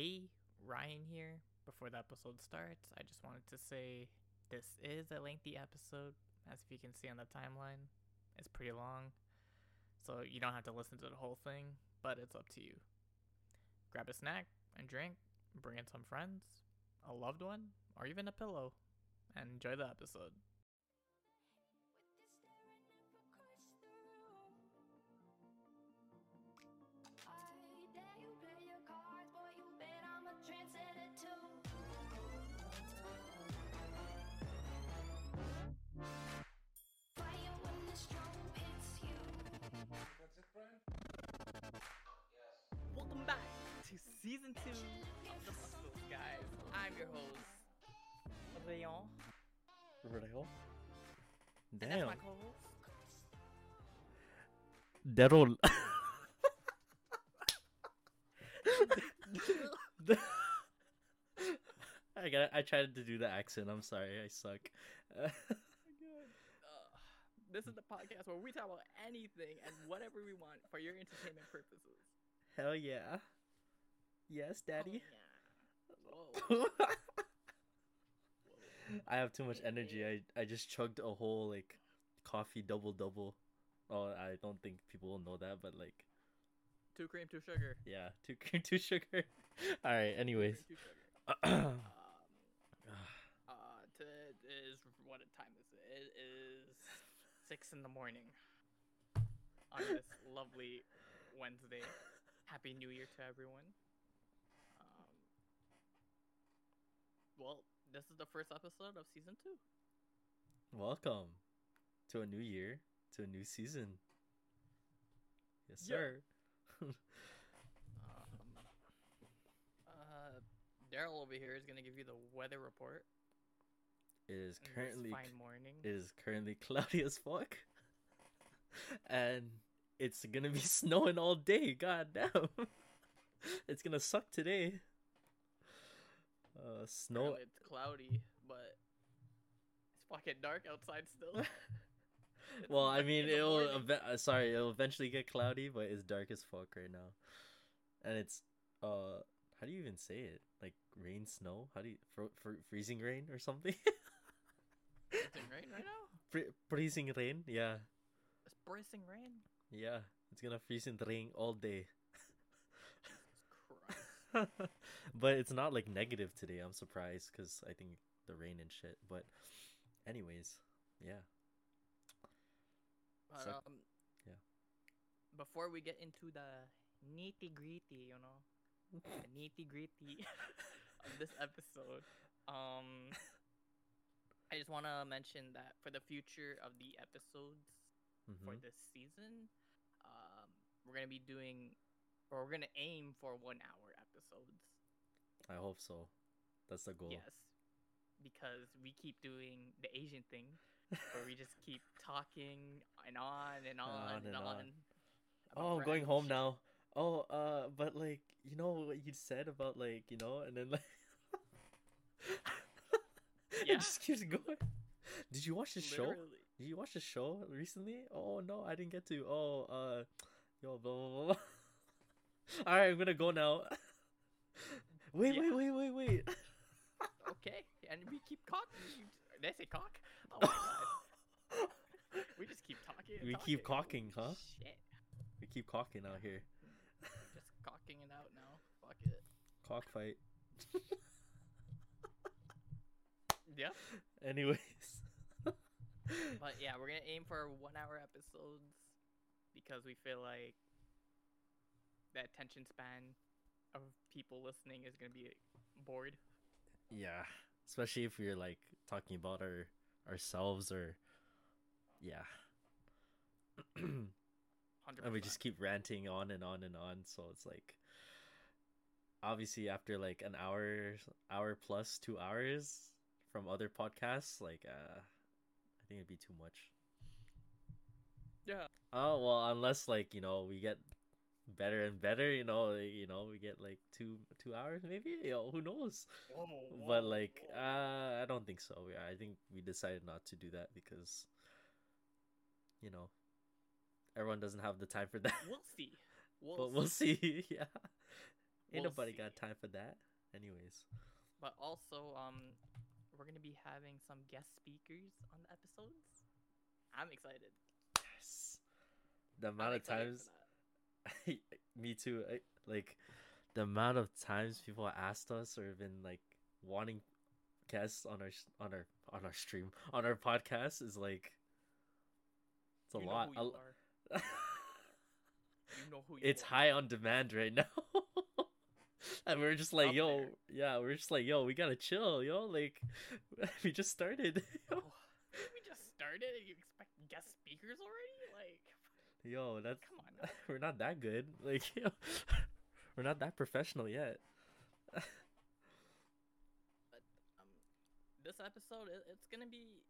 Hey, Ryan here. Before the episode starts, I just wanted to say this is a lengthy episode, as if you can see on the timeline. It's pretty long, so you don't have to listen to the whole thing, but it's up to you. Grab a snack and drink, bring in some friends, a loved one, or even a pillow, and enjoy the episode. Season two of the Hustles, guys. I'm your host, Rayon. Real? And that's my Damn. co-host. Daryl. I got. I tried to do the accent. I'm sorry. I suck. Uh, this is the podcast where we talk about anything and whatever we want for your entertainment purposes. Hell yeah. Yes, daddy. Oh, yeah. Whoa. I have too much energy. I I just chugged a whole like coffee double double. Oh, I don't think people will know that, but like, Two cream, two sugar. yeah, two cream, two sugar. All right. Anyways. Two sugar. um, uh, today is what time is it? It is six in the morning on this lovely Wednesday. Happy New Year to everyone. Well, this is the first episode of season two. Welcome to a new year, to a new season. Yes, Yeah. sir. Um, uh, Daryl over here is gonna give you the weather report. It is currently fine morning. it is currently cloudy as fuck, and it's gonna be snowing all day. God damn, it's gonna suck today. Uh, snow. Well, it's cloudy, but it's fucking dark outside still. Well, I mean, it'll eve- uh, sorry, it'll eventually get cloudy, but it's dark as fuck right now, and it's uh, how do you even say it? Like rain, snow? How do you fro- fr- freezing rain or something? It's in rain right now. Fr- freezing rain? Yeah, It's bracing rain. yeah. It's gonna freeze and rain all day, Jesus Christ. But it's not like negative today. I'm surprised because I think the rain and shit. But, anyways, yeah. But, So- um, yeah. Before we get into the nitty gritty, you know, the nitty gritty of this episode, um, I just want to mention that for the future of the episodes for Mhm. this season, um, we're gonna be doing, or we're gonna aim for one hour episodes. I hope so. That's the goal. Yes, because we keep doing the Asian thing, where we just keep talking and on and on, On and and on. on. Oh, I'm going home now. Oh, uh, but like, you know what you said about like, you know, and then like, Yeah. it just keeps going. Did you watch the show? Did you watch the show recently? Oh no, I didn't get to. Oh, uh, yo, blah blah blah. blah. All right, I'm gonna go now. Wait, Yeah. wait, wait, wait, wait. Okay, and we keep. Did I say cock? Oh my god. we just keep talking. We keep talking. cocking, huh? Shit. We keep cocking out here. Just cocking it out now. Fuck it. Cockfight. Yeah. Anyways. But yeah, we're gonna aim for one hour episodes because we feel like that attention span of people listening is gonna be bored. Yeah, especially if we're like talking about our ourselves or yeah, and we just keep ranting on and on and on. So it's like obviously after like an hour, hour plus two hours from other podcasts, like uh, I think it'd be too much. Yeah. Oh well, unless like you know we get better and better, you know, like, you know we get like two two hours maybe. You know, who knows? but like uh i don't think so yeah i think we decided not to do that because you know everyone doesn't have the time for that we'll see. We'll, but we'll see yeah Ain't We'll nobody see. got time for that. Anyways. But also, um, we're gonna be having some guest speakers on the episodes. I'm excited. Yes. The I'm amount of excited for times. me too. I, like the amount of times people asked us or been like wanting guests on our on our on our stream on our podcast is like it's a You know lot. who A you are. Know who it's are. high on demand right now. and we're just like, Up yo, there. yeah, we're just like, yo, we gotta chill, yo. Like, we just started. Oh, we just started and you expect guest speakers already? Yo, that's come on. we're not that good. Like, yo, we're not that professional yet. But um, this episode it, it's gonna be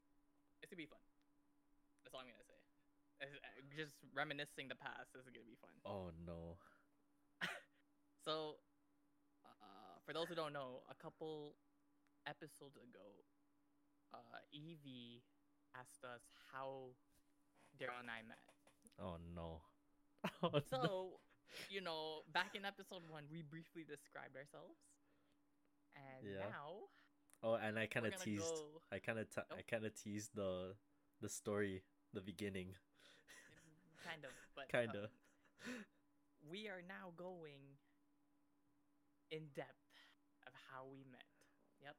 it's gonna be fun. That's all I'm gonna say. It's, uh, Just reminiscing the past is gonna be fun. Oh no. So, uh, for those who don't know, a couple episodes ago, uh, Evie asked us how Daryl and I met. Oh no. Oh, no. So, you know, back in episode one, we briefly described ourselves, and Yeah. now Oh, and I kind of teased. go. I kind of. T- I Nope. kind of teased the, the story, the beginning. Kind of, but Kinda. um, we are now going in depth of how we met. Yep.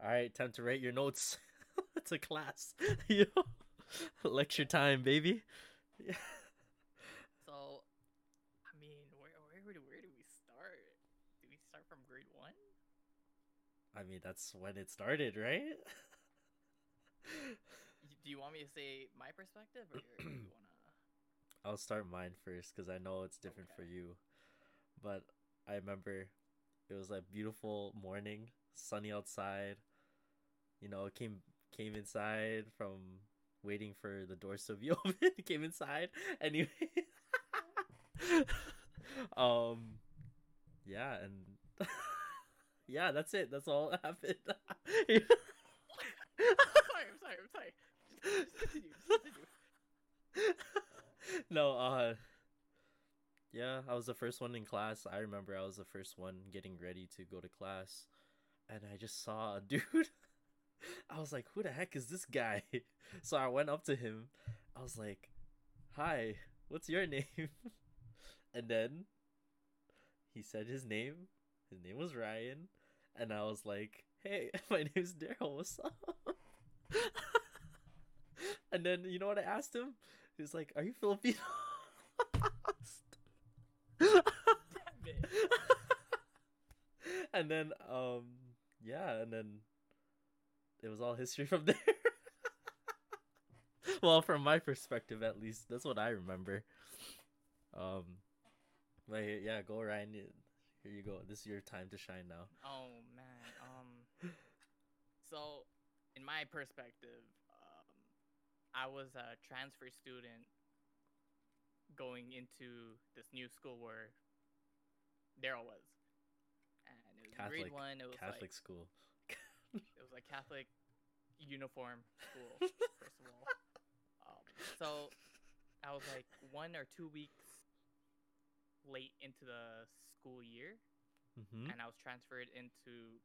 All right, time to write your notes. it's a class. Lecture time, baby. Yeah. So, I mean, where where do where do we start? Do we start from grade one? I mean, that's when it started, right? Do you want me to say my perspective, or do you wanna? I'll start mine first because I know it's different for you. But I remember it was a beautiful morning, sunny outside. You know, came came inside from waiting for the doors to be open. came inside anyway. um, yeah, and yeah, that's it. That's all that happened. sorry, I'm sorry, I'm sorry. Continue. Just continue. no, uh yeah, I was the first one in class. I remember I was the first one getting ready to go to class and I just saw a dude. I was like, "Who the heck is this guy?" So I went up to him. I was like, "Hi, what's your name?" And then he said his name. His name was Ryan, and I was like, "Hey, my name's Daryl. What's up?" and then you know what I asked him? He was like, "Are you Filipino?" And then um yeah, and then it was all history from there. well, from my perspective at least, that's what I remember. Um but yeah, go Ryan. Here you go. This is your time to shine now. Oh man. Um. So, in my perspective, um, I was a transfer student going into this new school where Daryl was, and it was Catholic- grade one. It was Catholic like school. it was a Catholic uniform school. first of all, um, so I was like one or two weeks late into the school year hmm and I was transferred into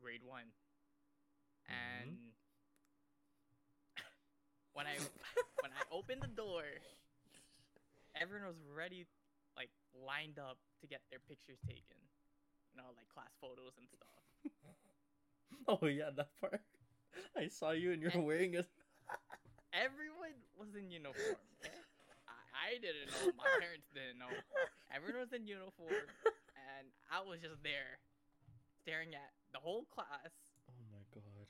grade one. And when I when I opened the door, everyone was ready, like lined up to get their pictures taken. You know, like class photos and stuff. Oh yeah, that part. I saw you and you're And- wearing a Everyone was in uniform. Okay? I, I didn't know. My parents didn't know. Everyone was in uniform, and I was just there, staring at the whole class Oh my god.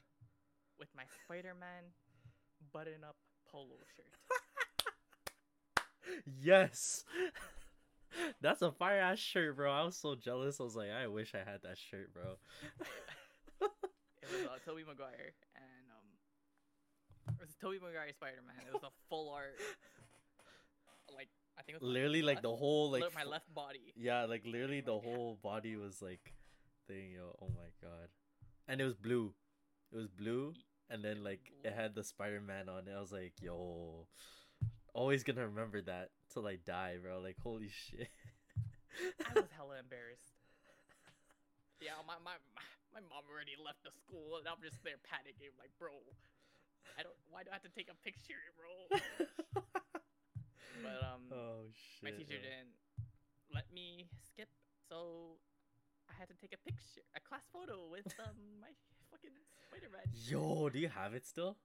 with my Spider-Man button-up polo shirt. Yes. That's a fire ass shirt, bro. I was so jealous. I was like, I wish I had that shirt, bro. It was uh, Tobey Maguire and um, it was Tobey Maguire Spider-Man. It was a full art, like I think it was literally, like the whole like my left body. Yeah, like literally the whole body was like thing, yo. Oh my god. And it was blue. It was blue and then like it had the Spider-Man on it. I was like, yo. Always gonna remember that till I die, bro. Like holy shit. I was hella embarrassed. Yeah, my, my my mom already left the school, and I'm just there panicking, like, bro, I don't. Why do I have to take a picture, bro? But um, oh shit. my teacher man. didn't let me skip, so I had to take a picture, a class photo with um my fucking Spider-Man. Yo, do you have it still?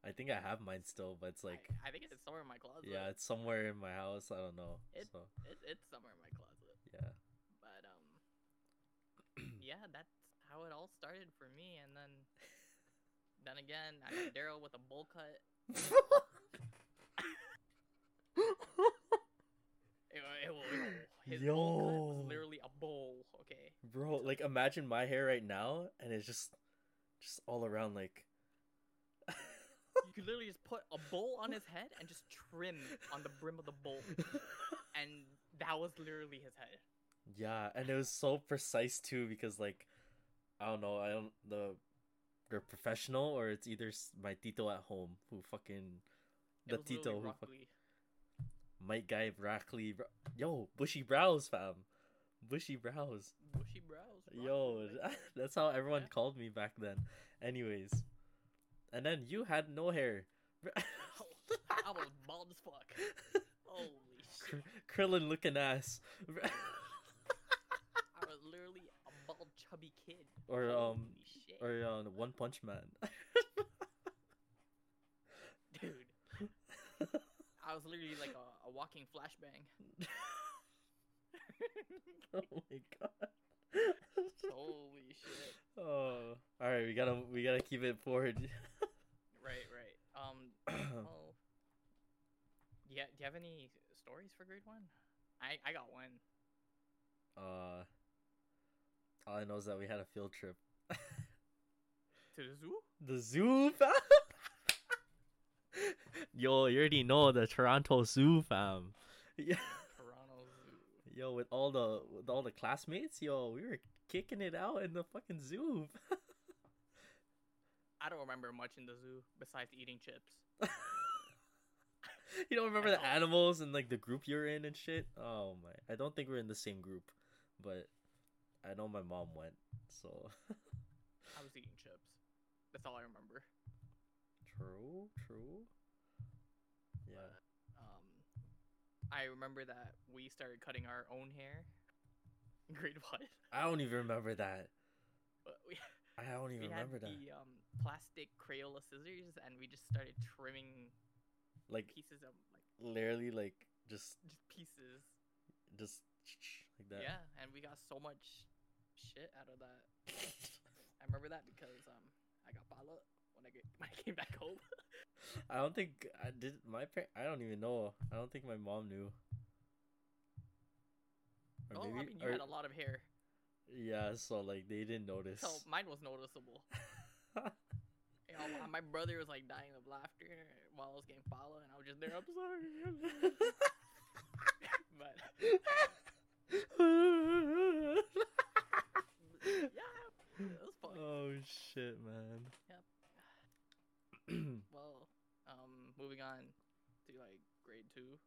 I think I have mine still, but it's I- like I, think it's somewhere in my closet. yeah, it's somewhere in my house. I don't know. It- so it, it's somewhere in my closet. yeah. But um, yeah, that's how it all started for me. And then, then again, I met Daryl with a bowl cut. It, it, wa- his bowl cut was literally a bowl. Okay. Bro, like imagine my hair right now and it's just just all around like You could literally just put a bowl on his head and just trim on the brim of the bowl, and that was literally his head. Yeah, and it was so precise too because like I don't know, I don't the they're professional or it's either my tito at home who fucking the tito who fuck, Mike guy Brackley bro- yo bushy brows fam bushy brows bushy brows. yo like- that's how everyone Yeah. called me back then anyways and then you had no hair I was bald as fuck. Holy Kr- shit! Krillin looking ass I was literally a bald, chubby kid. or um shit, or uh, One Punch Man dude. I was literally like a, a walking flashbang. oh my god Holy shit! Oh, all right. We gotta we gotta keep it forward. Right, right. Um, well, yeah. Do you have any stories for grade one? I I got one. uh, all I know is that we had a field trip. To the zoo? The zoo, fam. Yo, you already know the Toronto Zoo, fam. Yeah. Toronto Zoo. Yo, with all the with all the classmates, yo, we were kicking it out in the fucking zoo. I don't remember much in the zoo besides eating chips. you don't remember the animals and like the group you're in and shit? Oh my! I don't think we're in the same group, but I know my mom went. So I was eating chips. That's all I remember. true, true. Yeah. Um, I remember that we started cutting our own hair grade one. I don't even remember that. But we I don't even we had remember that. the um plastic Crayola scissors, and we just started trimming Like pieces of like literally, like just just pieces. just like that. Yeah, and we got so much shit out of that. I remember that because um I got bala when I get when I came back home. I don't think I did. My parent. I don't even know. I don't think my mom knew. Or oh, I mean you or- had a lot of hair, yeah, so like they didn't notice. so mine was noticeable. You know, my- brother was like dying of laughter while I was getting bala, and I was just there. I'm sorry, but yeah, it was oh shit, man. Yep. Well, um, moving on to like grade two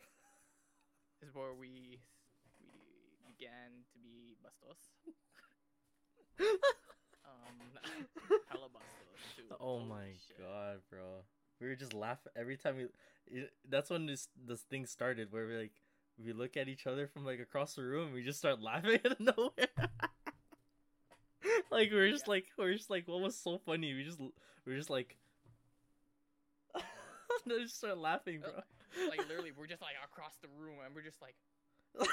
is where we we began to be bastos. um, hella bastos too. oh Holy my shit. god, bro. We were just laughing every time we. It, that's when this this thing started, where we like we look at each other from like across the room, and we just start laughing out of nowhere. like we're just Yeah. like we're just like what was so funny? We just we're just like. they just start laughing, uh, bro. Like literally, we're just like across the room, and we're just like,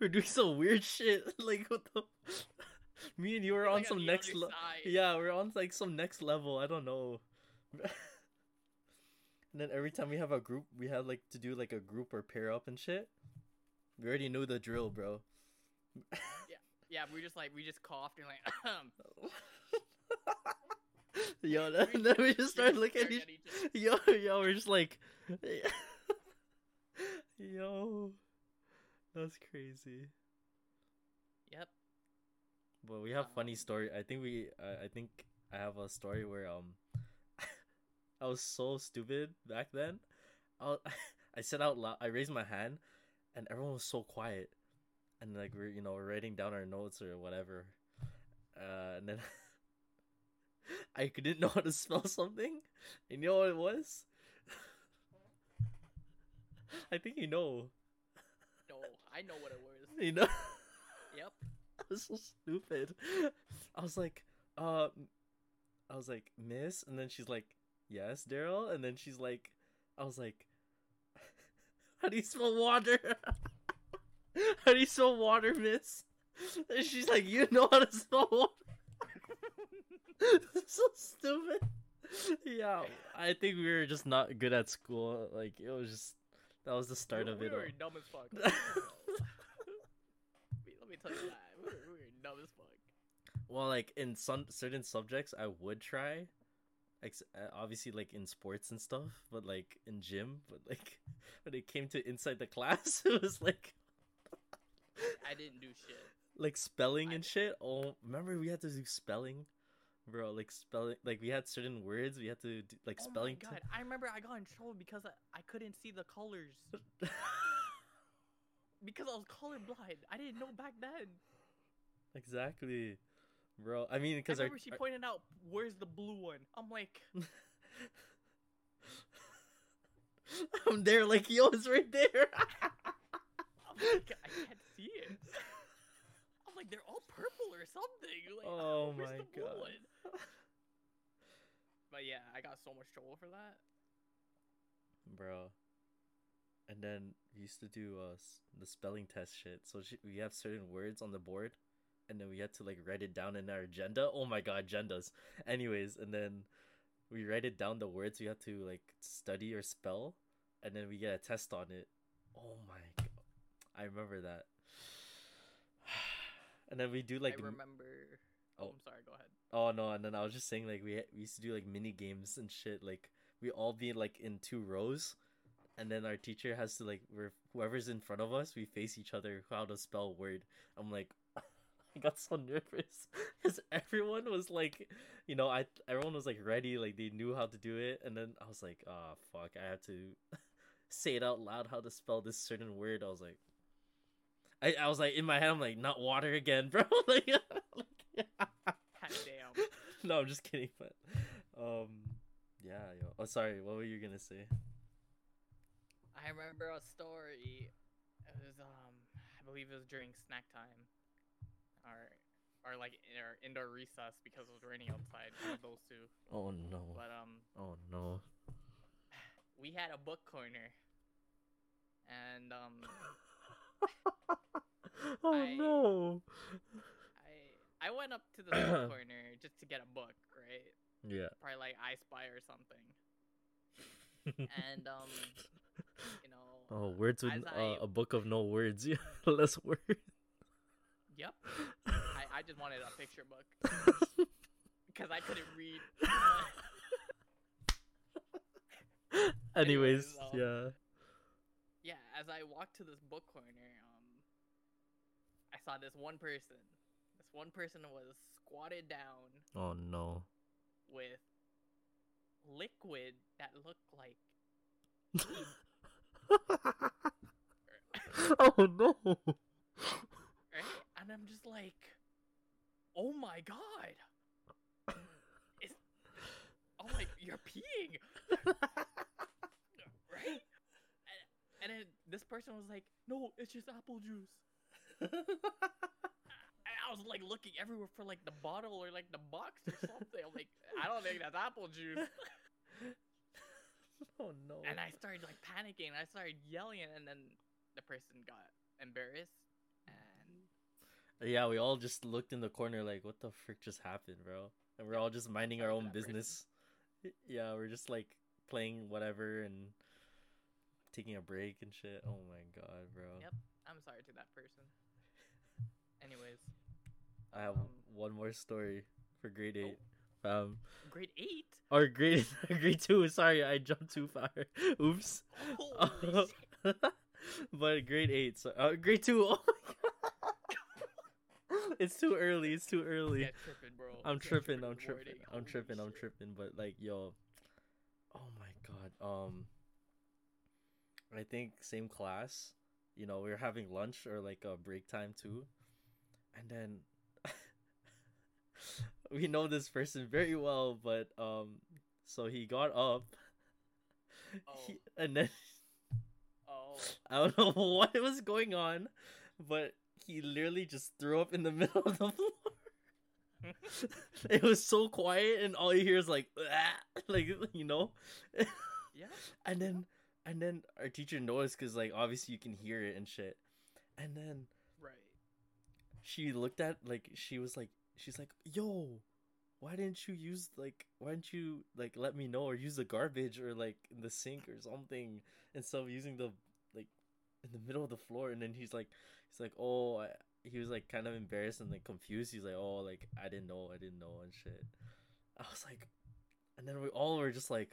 we're doing some weird shit. Like what the? Me and you were we're, on like, some next level. Yeah, we're on like some next level. I don't know. And then every time we have a group, we have like to do like a group or pair up and shit. We already knew the drill, bro. yeah. yeah. We just like we just coughed and like, um, yo, then, We then we just started looking at each. other. Yo, yo, we're just like, yo, that's crazy. Yep. But we have funny Um, story. I think we. Uh, I think I have a story where um, I was so stupid back then. I I said out loud. I raised my hand, and everyone was so quiet. And like we're you know we're writing down our notes or whatever. Uh, and then I didn't know how to spell something. You know what it was? I think you know. No, I know what it was. You know. Yep. I was so stupid. I was like, uh, I was like, Miss, and then she's like, Yes, Daryl, and then she's like, I was like, How do you spell water? how do you spell water, Miss? And she's like, You know how to spell water. so stupid. Yeah, I think we were just not good at school. Like it was just that was the start we, of we it. were all. dumb as fuck. Wait, let me tell you that. We were, we were dumb as fuck. Well, like in some certain subjects, I would try. Ex- uh, obviously, like in sports and stuff, but like in gym, but like when it came to inside the class, it was like I didn't do shit. like spelling I- and shit. Oh, remember we had to do spelling, bro? Like spelling, like we had certain words we had to do, like oh spelling. my god! I remember I got in trouble because I, I couldn't see the colors because I was colorblind. I didn't know back then. exactly, bro. I mean, I because our, remember she pointed out, "Where's the blue one?" I'm like, I'm there, like yo, it's right there. I'm like, I can't see it. I'm like, they're all purple or something. Like, Oh my the blue God. one? But yeah, I got so much trouble for that. bro. And then we used to do uh the spelling test shit. So sh- we have certain words on the board, and then we had to like write it down in our agenda. Oh my god, agendas. Anyways, and then we write it down the words we have to like study or spell, and then we get a test on it. Oh my god, I remember that. And then we do like I remember. Oh, Oh. I'm sorry. Go ahead. Oh no, and then I was just saying like we we used to do like mini games and shit. Like we all be like in two rows, and then our teacher has to like we're whoever's in front of us, we face each other how to spell word. I'm like, I got so nervous because everyone was like, you know, I everyone was like ready, like they knew how to do it, and then I was like, oh fuck, I have to say it out loud how to spell this certain word. I was like. I, I was like in my head I'm like not water again bro like, like Hot damn. no, I'm just kidding. But um, yeah, yo. Oh, sorry. What were you gonna say? I remember a story. It was um, I believe it was during snack time, or or like in our indoor recess because it was raining outside. Those two. Oh no. But um, Oh no. we had a book corner, and um, oh I- no. I I went up to the book corner just to get a book, right? Yeah. Probably like I Spy or something. And um, you know. oh, words with uh, I- a book of no words. Yeah, less words. Yep. I I just wanted a picture book because I couldn't read. Anyways, Anyways, um, yeah. yeah, as I walked to this book corner, um, I saw this one person. This one person was squatted down Oh no. with liquid that looked like oh no. And I'm just like, oh my god. It's, I'm oh like, you're peeing, right? And, and then this person was like, no, it's just apple juice. And I was like looking everywhere for like the bottle or like the box or something. I'm like, I don't think that's apple juice. oh no. And I started like panicking. I started yelling, and then the person got embarrassed. Yeah, we all just looked in the corner like, what the frick just happened, bro? And we're all just minding our own business. Yeah, we're just like playing whatever and taking a break and shit. Oh my god, bro. Yep. I'm sorry to that person. Anyways, I have um, one more story for grade oh. eight. Um, grade eight. or grade grade two. Sorry, I jumped too far. Oops. But grade eight. So uh, grade two. Oh my god. it's too early. It's too early. Yeah, tripping, bro. I'm tripping. I'm tripping. I'm Holy tripping. I'm tripping. But like, yo, Oh my god. Um I think same class. You know, we were having lunch or like a break time too. And then we know this person very well, but um so he got up he, and then Oh. I don't know what was going on, but he literally just threw up in the middle of the floor. it was so quiet, and all you hear is like, "Ah," like you know, Yeah. and then and then our teacher noticed because like obviously you can hear it and shit, and then Right. she looked at like she was like she's like yo why didn't you use like why didn't you like let me know or use the garbage or like in the sink or something instead of using the like in the middle of the floor and then he's like he's like oh I, he was like kind of embarrassed and like confused. He's like oh like i didn't know i didn't know and shit. I was like and then we all were just like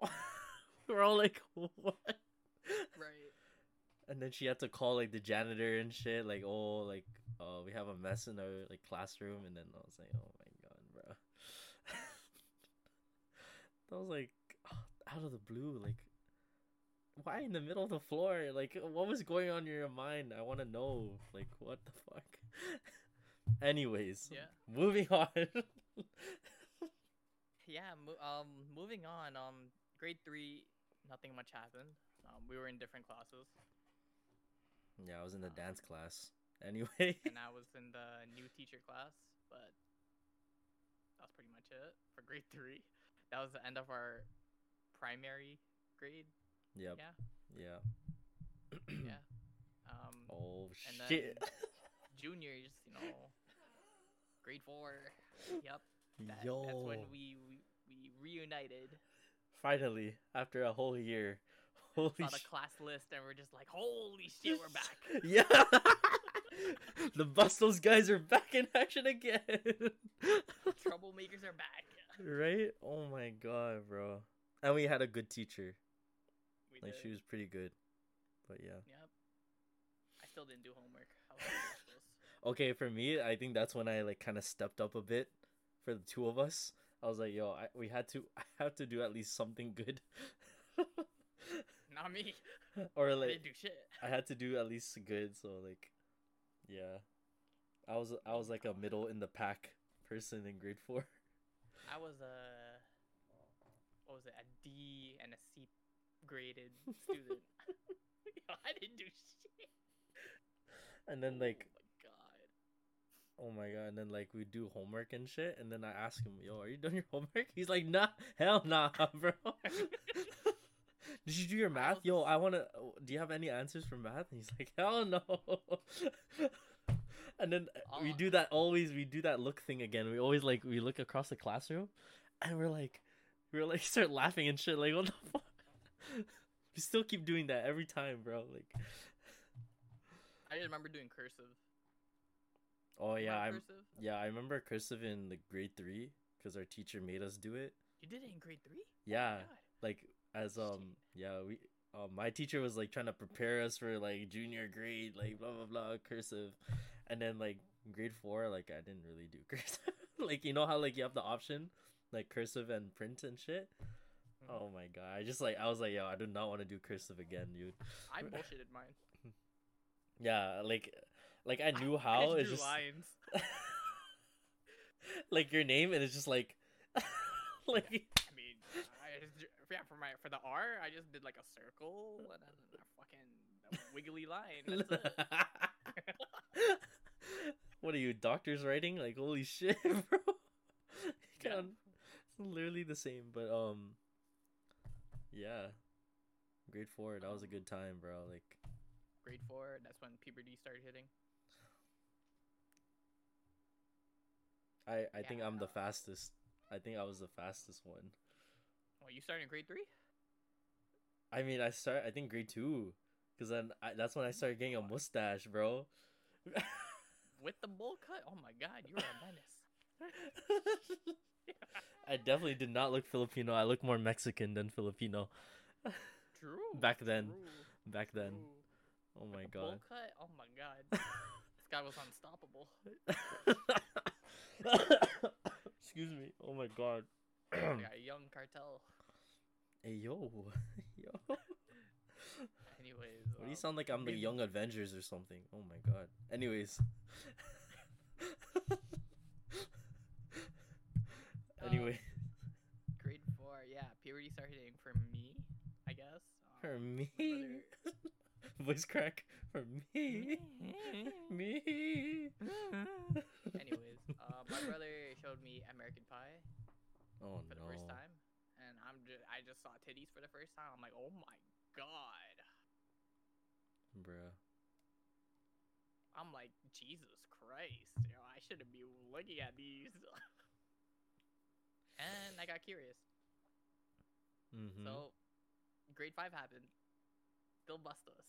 we're all like what? Right. and then she had to call like the janitor and shit like oh like uh we have a mess in our like classroom and then i was like oh my god bro that was like out of the blue like why in the middle of the floor like what was going on in your mind i want to know like what the fuck anyways Yeah. moving on Yeah. Mo- um. Moving on. Um. Grade three. Nothing much happened. Um. We were in different classes, yeah i was in the dance class anyway and I was in the new teacher class. But that's pretty much it for grade three. That was the end of our primary grade. Yep Yeah. yeah Yeah. Um. oh shit juniors, you know, grade four. Yep. That, Yo. That's when we, we we reunited. Finally, after a whole year. Holy Saw the sh- class list, and we're just like, holy shit, we're back. yeah. the Bustos guys are back in action again. Troublemakers are back. right? Oh my god, bro. And we had a good teacher. We Like did. she was pretty good. But yeah. Yep. I still didn't do homework. I was like, "This." Okay, for me, I think that's when I like kind of stepped up a bit for the two of us. I was like, yo, I, we had to I have to do at least something good. Not me. or like, I didn't do shit. I had to do at least good, so like, yeah, I was I was like a middle in the pack person in grade four. I was a what was it? A D and graded student. Yo, I didn't do shit. And then like, oh my god. oh my god, and then like we do homework and shit, and then I ask him, yo, are you doing your homework? He's like, nah, hell nah, bro. Did you do your math? Yo, I wanna. Do you have any answers for math? And he's like, hell no. and then uh, we do that always. We do that look thing again. We always like we look across the classroom, and we're like, we're like start laughing and shit. Like what the fuck? We still keep doing that every time, bro. Like, I remember doing cursive. oh yeah, I'm cursive? yeah I remember cursive in the grade three because our teacher made us do it. You did it in grade three? Yeah, God. like as um yeah we uh, my teacher was like trying to prepare us for like junior grade like blah blah blah cursive and then like grade four like i didn't really do cursive like you know how like you have the option like cursive and print and shit. Oh my god i just like i was like yo i do not want to do cursive again dude I bullshitted mine. yeah like like i knew I how just it's just lines. like your name and it's just like like I mean, I just, yeah, for my for the R, I just did like a circle and then a fucking a wiggly line. What are you, doctor's writing? Like, holy shit, bro. Yeah. It's literally the same, but um, yeah. Grade four, that was a good time, bro. Like, Grade four, that's when puberty started hitting. I I think I'm the fastest. I think I was the fastest one. Well, you started in grade three. I mean, I start. I think grade two, because then I, that's when I started getting a mustache, bro. With the bowl cut? Oh my god, you were a menace. I definitely did not look Filipino. I look more Mexican than Filipino. True. Back then. true, Back then. true. Oh my god. cut? Oh my god. this guy was unstoppable. Excuse me. Oh my god. A young cartel. Hey yo, yo. Anyways, What do you um, sound like? I'm the Young Avengers or something. Oh my god. Anyways. Anyway, grade four, yeah, puberty started hitting for me, I guess. for Um, me, voice crack for me, me. Anyways, uh, my brother showed me American Pie Oh for the no, first time, and I'm just I just saw titties for the first time. I'm like, oh my god. bruh. I'm like, Jesus Christ, you know, I shouldn't be looking at these. And I got curious. Mm-hmm. So, grade five happened. Still bust us.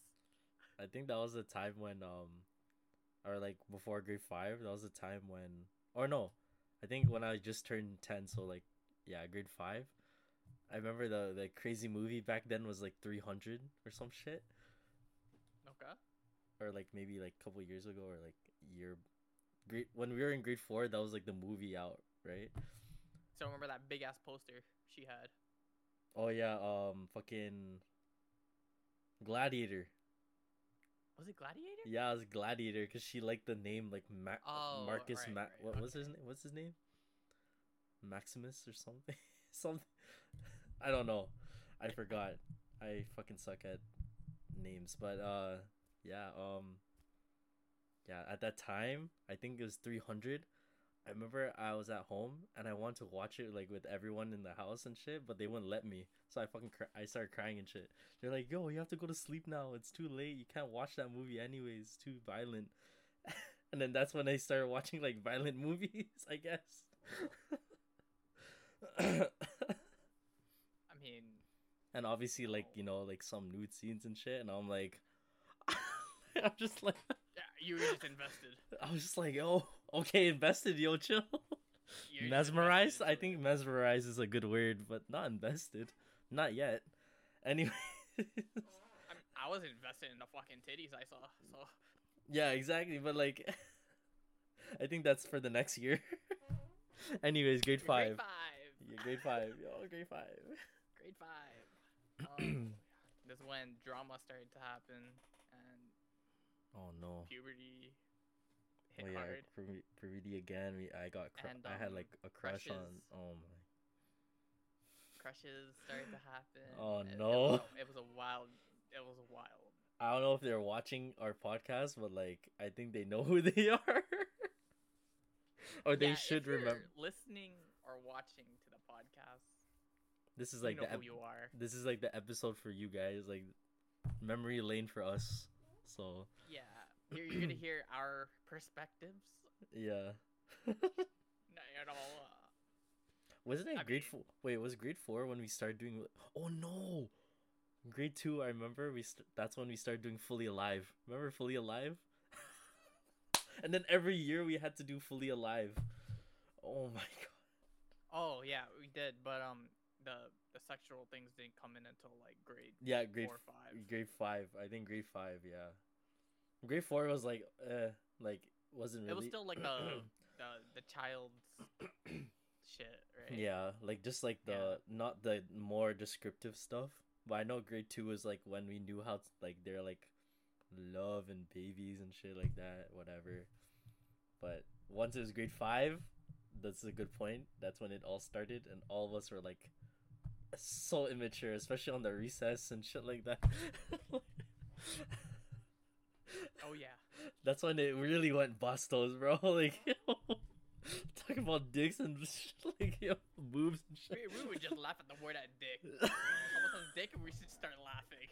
I think that was the time when um, or like before grade five. That was the time when, or no, I think when I just turned ten. So like, yeah, grade five. I remember the the crazy movie back then was like three hundred or some shit, Okay. or like maybe like a couple years ago, or like year. Grade when we were in grade four, that was like the movie out, right? So remember that big ass poster she had. Oh yeah, um, fucking Gladiator. Was it Gladiator? Yeah, it was Gladiator because she liked the name like Ma- Oh, Marcus. right, Ma- right, what was his name? What's his name? Maximus or something? something. I don't know. I forgot. I fucking suck at names, but uh, yeah. Um, yeah. At that time, I think it was three hundred. I remember I was at home and I wanted to watch it like with everyone in the house and shit, but they wouldn't let me. So I fucking I started crying and shit. They're like, "Yo, you have to go to sleep now. It's too late. You can't watch that movie anyways. It's too violent." and then that's when I started watching like violent movies, I guess. I mean, and obviously like, you know, like some nude scenes and shit and I'm like I'm just like yeah, you were just invested. I was just like, "Yo, okay, invested, yo, chill." Mesmerized? I think mesmerized is a good word, but not invested. Not yet. Anyway. I, mean, I was invested in the fucking titties I saw. So yeah, exactly, but like I think that's for the next year. Anyways, grade Grade 5. five. Yeah, grade 5. Yo, grade 5. Grade five. Um, this is when drama started to happen and Oh no. puberty hit Oh yeah, hard. puberty, puberty again. We I got cr- And, I had um, like a crush on crushes. oh my. Crushes started to happen. Oh, It- it no. was It was a wild. It was a wild. I don't know if they're watching our podcast, but like I think they know who they are. or they Yeah, should remember. listening or watching to the podcast. This is you like know the ep- you are. this is like the episode for you guys, like memory lane for us. So Yeah, you're, you're gonna hear our perspectives. yeah. Not at all. Uh, Wasn't it I grade mean- four? Wait, was grade four when we started doing? Oh no, grade two. I remember we. St- that's when we started doing fully alive. Remember fully alive? and then every year we had to do fully alive. Oh my god. oh yeah, we did, but um, the the sexual things didn't come in until like grade Yeah, grade four or five. grade five. I think grade five. Yeah. Grade four was like, uh, like wasn't really. It was still like the the the child's shit, right? Yeah, like just like the not the more descriptive stuff. But I know grade two was like when we knew how to, like they're like love and babies and shit like that, whatever. But once it was grade five, that's a good point. That's when it all started, and all of us were like so immature, especially on the recess and shit like that. Oh yeah. That's when it really went bustos, bro. Like, talking about dicks and like yo, boobs and shit. We, we would just laugh at the word at dick. Says dick, and we should start laughing.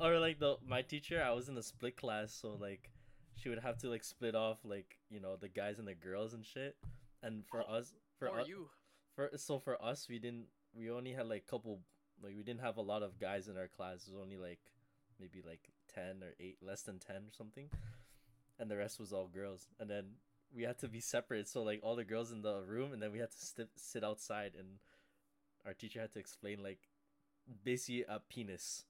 or like the my teacher, I was in a split class, so like she would have to like split off like you know the guys and the girls and shit. And for Oh, us, for us, you. for so for us, we didn't. We only had like couple. Like we didn't have a lot of guys in our class. It was only like maybe like ten or eight, less than ten or something, and the rest was all girls. And then we had to be separate. So like all the girls in the room, and then we had to sit sit outside, and our teacher had to explain like basically a penis.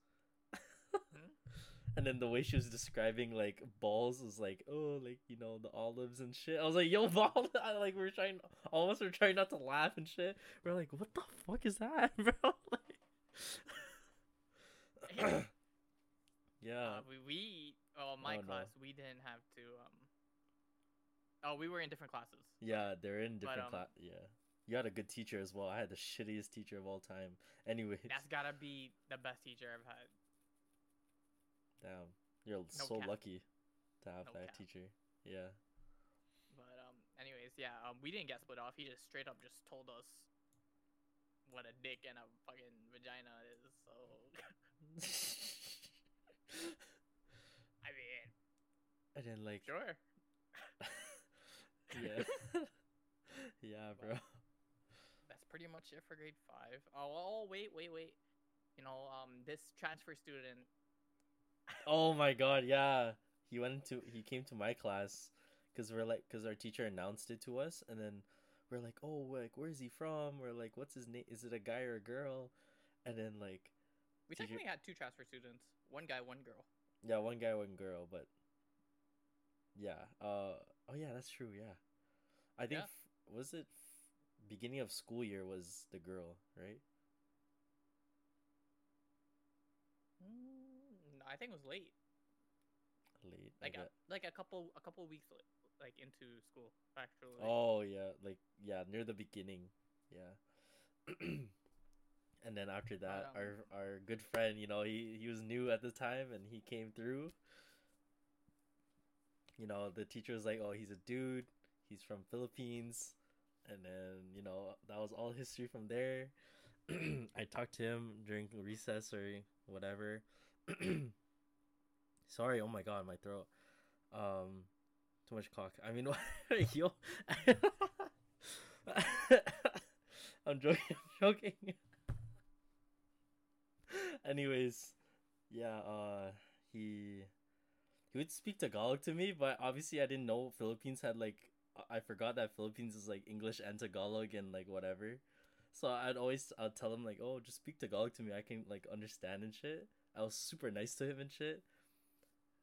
Hmm? and then the way she was describing like balls was like, oh, like you know the olives and shit. I was like, yo, ball. I, like we are trying, all of us were trying not to laugh and shit. We're like, what the fuck is that, bro? like, yeah. Uh, we we oh my Oh, no. class we didn't have to um. Oh, we were in different classes. Yeah, they're in different um, class. Yeah, you had a good teacher as well. I had the shittiest teacher of all time. Anyway, That's gotta be the best teacher I've had. damn, you're so cap. lucky to have No that cap. teacher. Yeah. But um, anyways, yeah, um, we didn't get split off. He just straight up just told us what a dick and a fucking vagina is. So I mean, and then like, sure. yeah, yeah, bro. That's pretty much it for grade five. Oh, oh, wait, wait, wait. You know, um, this transfer student. Oh my god, yeah. He went to he came to my class because we're like because our teacher announced it to us, and then we're like, oh, like where is he from? We're like, what's his name? Is it a guy or a girl? And then like, We Did you- technically had two transfer students. One guy, one girl. yeah, one guy, one girl, but yeah. Uh, oh yeah, that's true. Yeah, I think Yeah. f- was it f- beginning of school year was the girl, right? Mm, I think it was late. Late. Like a, like a couple a couple weeks like into school actually. Oh yeah, like yeah, near the beginning. Yeah. and then after that, our our good friend, you know, he he was new at the time and he came through. You know, the teacher was like, "Oh, he's a dude. He's from Philippines." And then, you know, that was all history from there. I talked to him during recess or whatever. Sorry, oh my god, my throat. Um too much cock. I mean, yo, I'm joking. I'm joking. Anyways, yeah. Uh, he he would speak Tagalog to me, but obviously I didn't know Philippines had like I forgot that Philippines is like English and Tagalog and like whatever. So I'd always I'd tell him like, oh, just speak Tagalog to me. I can like understand and shit. I was super nice to him and shit.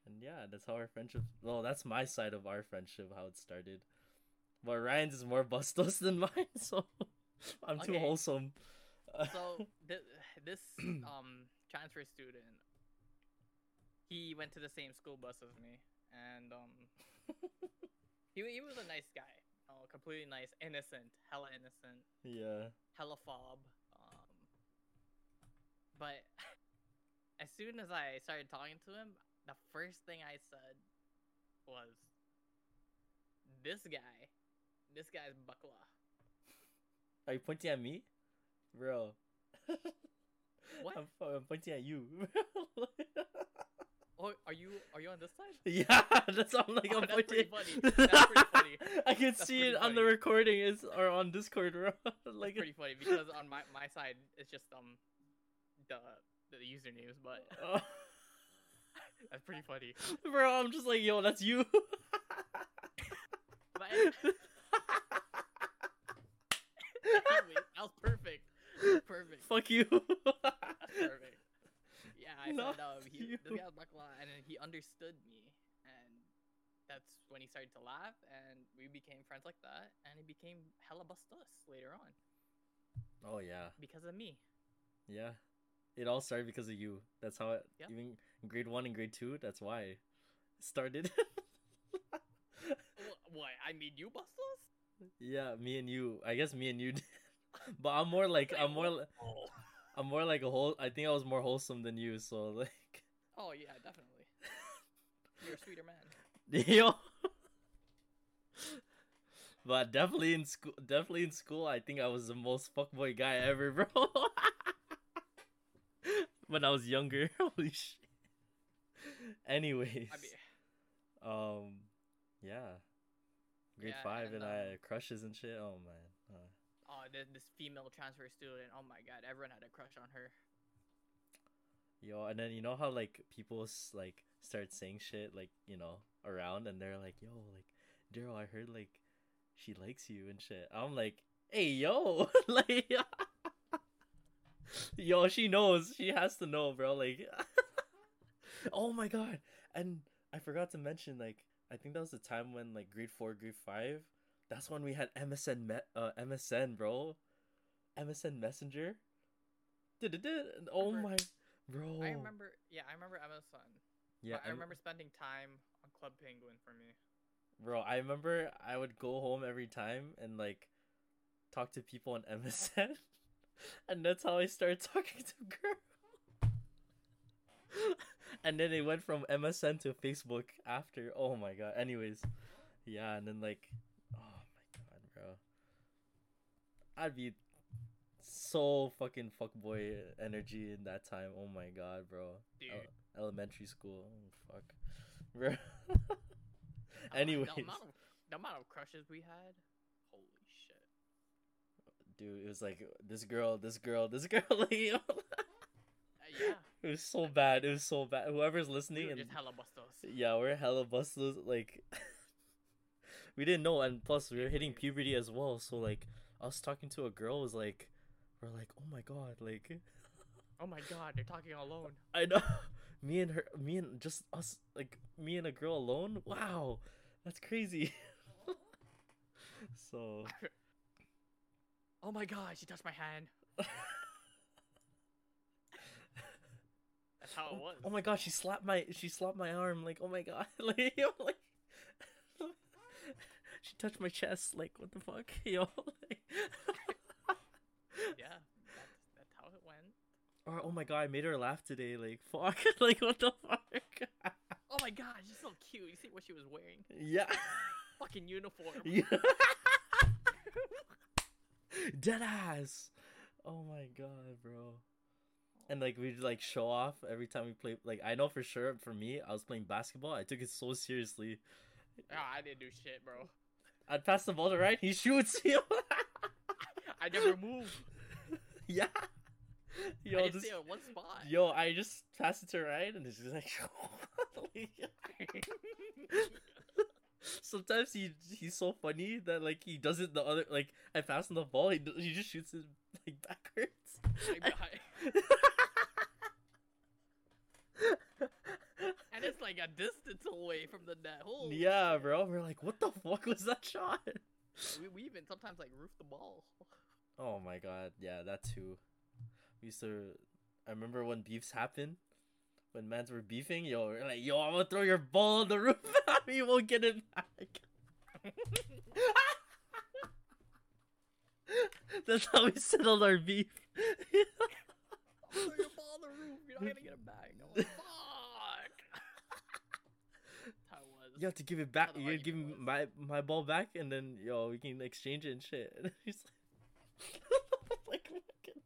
And yeah, that's how our friendship. Well, that's my side of our friendship, how it started. But Ryan's is more bustos than mine, so I'm too wholesome. so th- this um transfer student he went to the same school bus as me. And um he, he was a nice guy. Oh completely nice innocent hella innocent. Yeah, hella fob um but as soon as i started talking to him the first thing i said was this guy this guy's bakla are you pointing at me, bro? What? I'm, I'm pointing at you. oh are you are you on this side yeah, that's. I'm like Oh, I'm that's pretty pointing. funny. That's pretty funny. I can That's see pretty it on the recording. Is or on Discord, bro. like pretty funny because on my, my side it's just um the the usernames, but Oh. that's pretty funny. bro, I'm just like, yo, that's you. But anyway, that was perfect. Perfect. Fuck you. Perfect. Yeah, I Not said um he you. this guy was Bakla and he understood me and that's when he started to laugh and we became friends like that and he became hella bustus later on oh yeah, because of me. yeah. It all started because of you. That's how it. Yeah. Even in grade one and grade two, that's why it started. Wh- What? I made you bustus? yeah, me and you. I guess me and you. Did. But I'm more like I'm more. Oh. I'm more like a whole. I think I was more wholesome than you. So like, Oh yeah, definitely. You're a sweeter man. yo. But definitely in school, definitely in school, I think I was the most fuckboy guy ever, bro. when I was younger, holy shit. Anyways, I mean, um, yeah, grade Yeah, five, and, and, I um, had crushes and shit. Oh man, oh, this female transfer student. Oh my god, everyone had a crush on her. yo, and then you know how like people like start saying shit like you know around, and they're like, yo, like Daryl, I heard like she likes you and shit. I'm like, hey, yo, like, yo, she knows. She has to know, bro. Like, oh my god! And I forgot to mention, like, I think that was the time when like grade four, grade five. That's when we had MSN, me- uh, MSN, bro. MSN Messenger. Oh Remember- my, bro. I remember. Yeah, I remember MSN. Yeah, I remember spending time on Club Penguin for me. Bro, I remember I would go home every time and like talk to people on MSN, and that's how I started talking to girls. and then it went from MSN to Facebook after. Oh my god. Anyways, yeah, and then like, oh my god, bro, I'd be so fucking fuckboy energy in that time. Oh my god, bro. Dude. El- elementary school. Oh fuck, bro. Anyways. the amount, of, the amount of crushes we had. Holy shit. dude it was like this girl this girl this girl like. Uh, yeah. it was so bad it was so bad whoever's listening and just hella bustos. yeah we're hella bustos like we didn't know and plus we were hitting puberty as well so like us talking to a girl was like we're like oh my god like Oh my god, they're talking alone. i know me and her me and just us like me and a girl alone wow that's crazy so Oh my god, she touched my hand. That's how it oh, was. oh my god, she slapped my she slapped my arm like oh my god like like she touched my chest like what the fuck yo like, Yeah, that's, that's how it went. or oh my god I made her laugh today like fuck like what the fuck Oh my god, she's so cute. You see what she was wearing? yeah Fucking uniform. yeah dead ass oh my god bro and like we'd like show off every time we play like I know for sure for me I was playing basketball I took it so seriously Ah, I didn't do shit, bro. I'd pass the ball to right he shoots yo I never move. yeah yo I didn't this stay on one spot. Yo, I just passed it to right, and it's just like. Sometimes he he's so funny that like he does it the other like I pass him the ball, he, he just shoots it like backwards. Like behind- and it's like a distance away from the net. Holy yeah, shit. bro. We're like, what the fuck was that shot? We, we even sometimes like roof the ball. Oh my god, yeah, that too. We used to. I remember when beefs happened, when mans were beefing. Yo, we're like, yo, I'm gonna throw your ball on the roof. you won't get it back. That's how we settled our beef. Throw your ball on the roof. You're not gonna get it back. I'm like, fuck. That's how it was. You have to give it back. You give me my my ball back, and then yo, we can exchange it and shit. And he's like, like fucking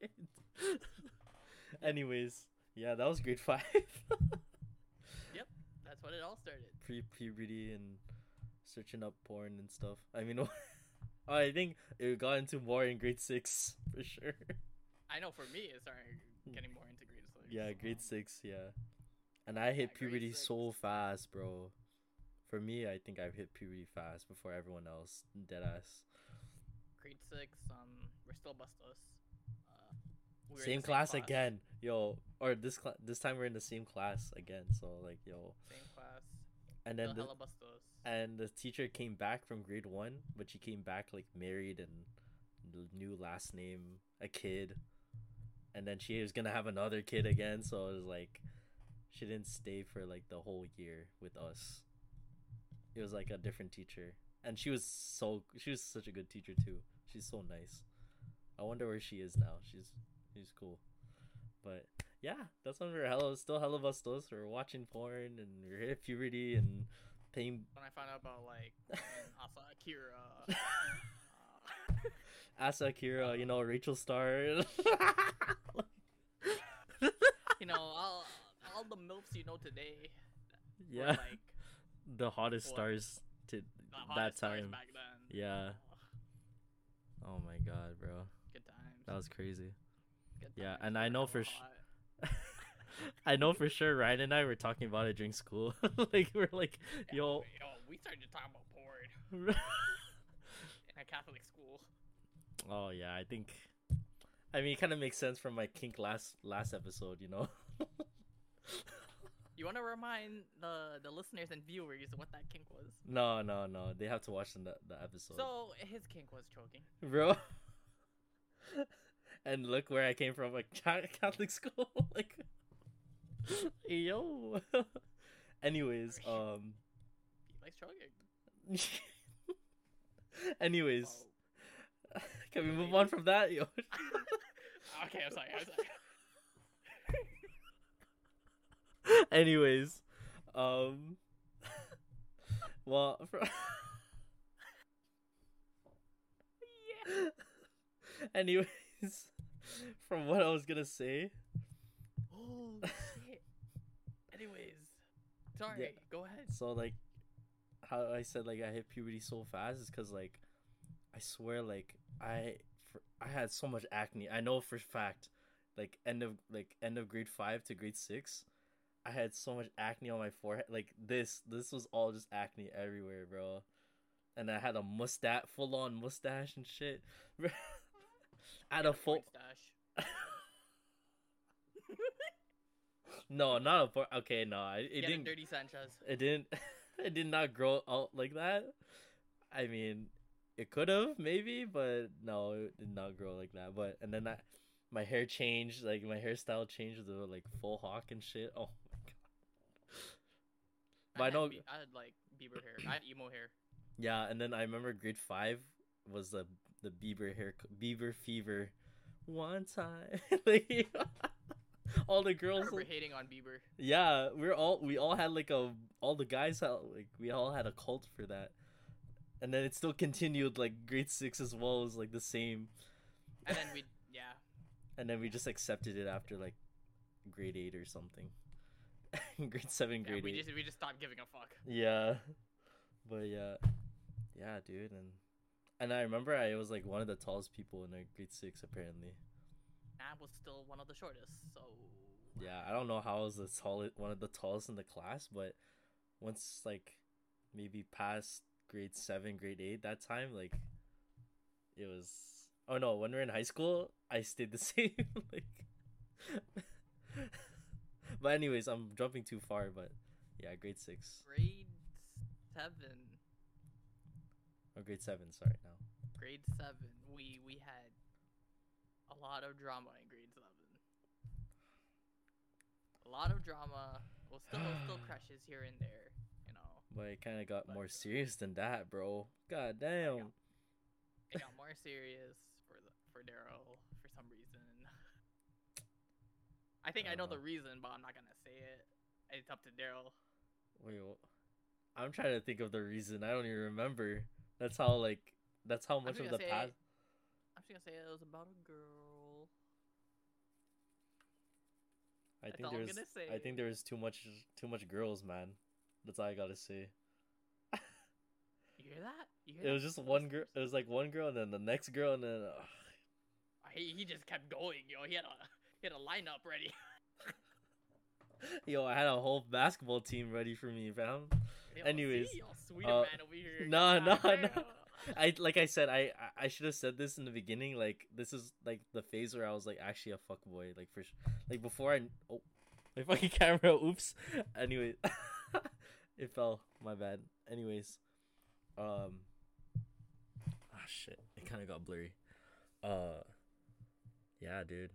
shit. Anyways, yeah, that was grade five. yep, That's when it all started. Pre puberty and searching up porn and stuff. I mean, oh, I think it got into more in grade six for sure. I know for me, it started getting more into grade six. Yeah, grade six, yeah. And I hit puberty so fast, bro. For me, I think I've hit puberty fast before everyone else. Dead ass. Grade six. Um, we're still bustos. Uh, we were Same, the class, again, yo. Or this cla- this time we're in the same class again. So like, yo. Same class. And then Still the and the teacher came back from grade one, but she came back like married and new last name, a kid, and then she was gonna have another kid again. So it was like, she didn't stay for like the whole year with us. It was like a different teacher, and she was so she was such a good teacher too. She's so nice. I wonder where she is now. She's she's cool, but yeah, that's when we were hella still hella bustos. We're watching porn and we were hit puberty and paying When I found out about like Asa Akira. Uh, Asa Akira, you know, Rachel Starr. you know, all all the milfs you know today. were, yeah, like the hottest stars to that time. back then. Yeah. Oh my god, bro. good times. That was crazy. yeah, and I know for sh- I know for sure Ryan and I were talking about it during school. like we're like, Yeah, yo, we- yo, we started to talk about porn in a Catholic school. Oh yeah, I think I mean it kinda makes sense from my kink last last episode, you know? You want to remind the the listeners and viewers what that kink was? No, no, no. They have to watch the the episode, So his kink was choking. bro. and look where I came from, like Catholic school. like, yo. Anyways, um. He likes choking. Anyways, Oh. can we move on from that, yo? okay, I'm sorry. I'm sorry. Anyways, um, well, fr- yeah. anyways, from what I was gonna say, Oh shit. Anyways, sorry. Yeah. Go ahead. so like, how I said like I hit puberty so fast is because like, I swear like I for, I had so much acne. I know for fact, like end of like end of grade five to grade six. I had so much acne on my forehead. Like this, this was all just acne everywhere, bro. And I had a mustache, full on mustache and shit. I had a full. mustache. No, not a. Okay, no, I- it didn't. dirty Sanchez. It didn't. It did not grow out like that. I mean, it could have maybe, but no, it did not grow like that. But and then I, my hair changed. Like my hairstyle changed to like full hawk and shit. Oh. But I had know. I had like Bieber hair. I had emo hair. Yeah, and then I remember grade five was the the Bieber hair Bieber fever, one time. like, all the I girls. remember hating on Bieber. Yeah, we're all we all had like a all the guys had like we all had a cult for that, and then it still continued like grade six as well as like the same, And then we, yeah. and then we just accepted it after like grade eight or something, grade seven, yeah grade we eight. just we just stopped giving a fuck. Yeah, but yeah, yeah, dude, and and I remember I was like one of the tallest people in like grade six apparently. I was still one of the shortest, so Yeah, I don't know how I was the tallest, one of the tallest in the class, but once like maybe past grade seven, grade eight, that time like it was. Oh no, when we are in high school, I stayed the same. like, but anyways, I'm jumping too far. But yeah, grade six grade seven, or grade seven. Sorry now. grade seven, we we had a lot of drama in grade seven. A lot of drama. Well, still still crushes here and there, you know. But it kind of got But- more serious than that, bro. God damn. It got more serious for the for Daryl for some reason. I think I know the Uh. reason, but I'm not gonna say it. It's up to Daryl. Wait, I'm trying to think of the reason. I don't even remember. That's how like that's how much of the say- past. I'm just gonna say it was about a girl. I that's think there's. I think there was too much too much girls, man. That's all I gotta say. You hear that? You hear It that, was just one girl. It was like one girl, and then the next girl, and then. ugh. He he just kept going, yo. He had a he had a lineup ready. Yo, I had a whole basketball team ready for me, fam. Yo, Anyways, see, uh, man over here. nah, nah, God nah. damn. I like I said, I I- I should have said this in the beginning. Like this is like the phase where I was like actually a fuck boy. Like for like before I oh my fucking camera. Oops. Anyway, it fell. My bad. Anyways, um. Ah shit! It kind of got blurry. Uh. Yeah, dude.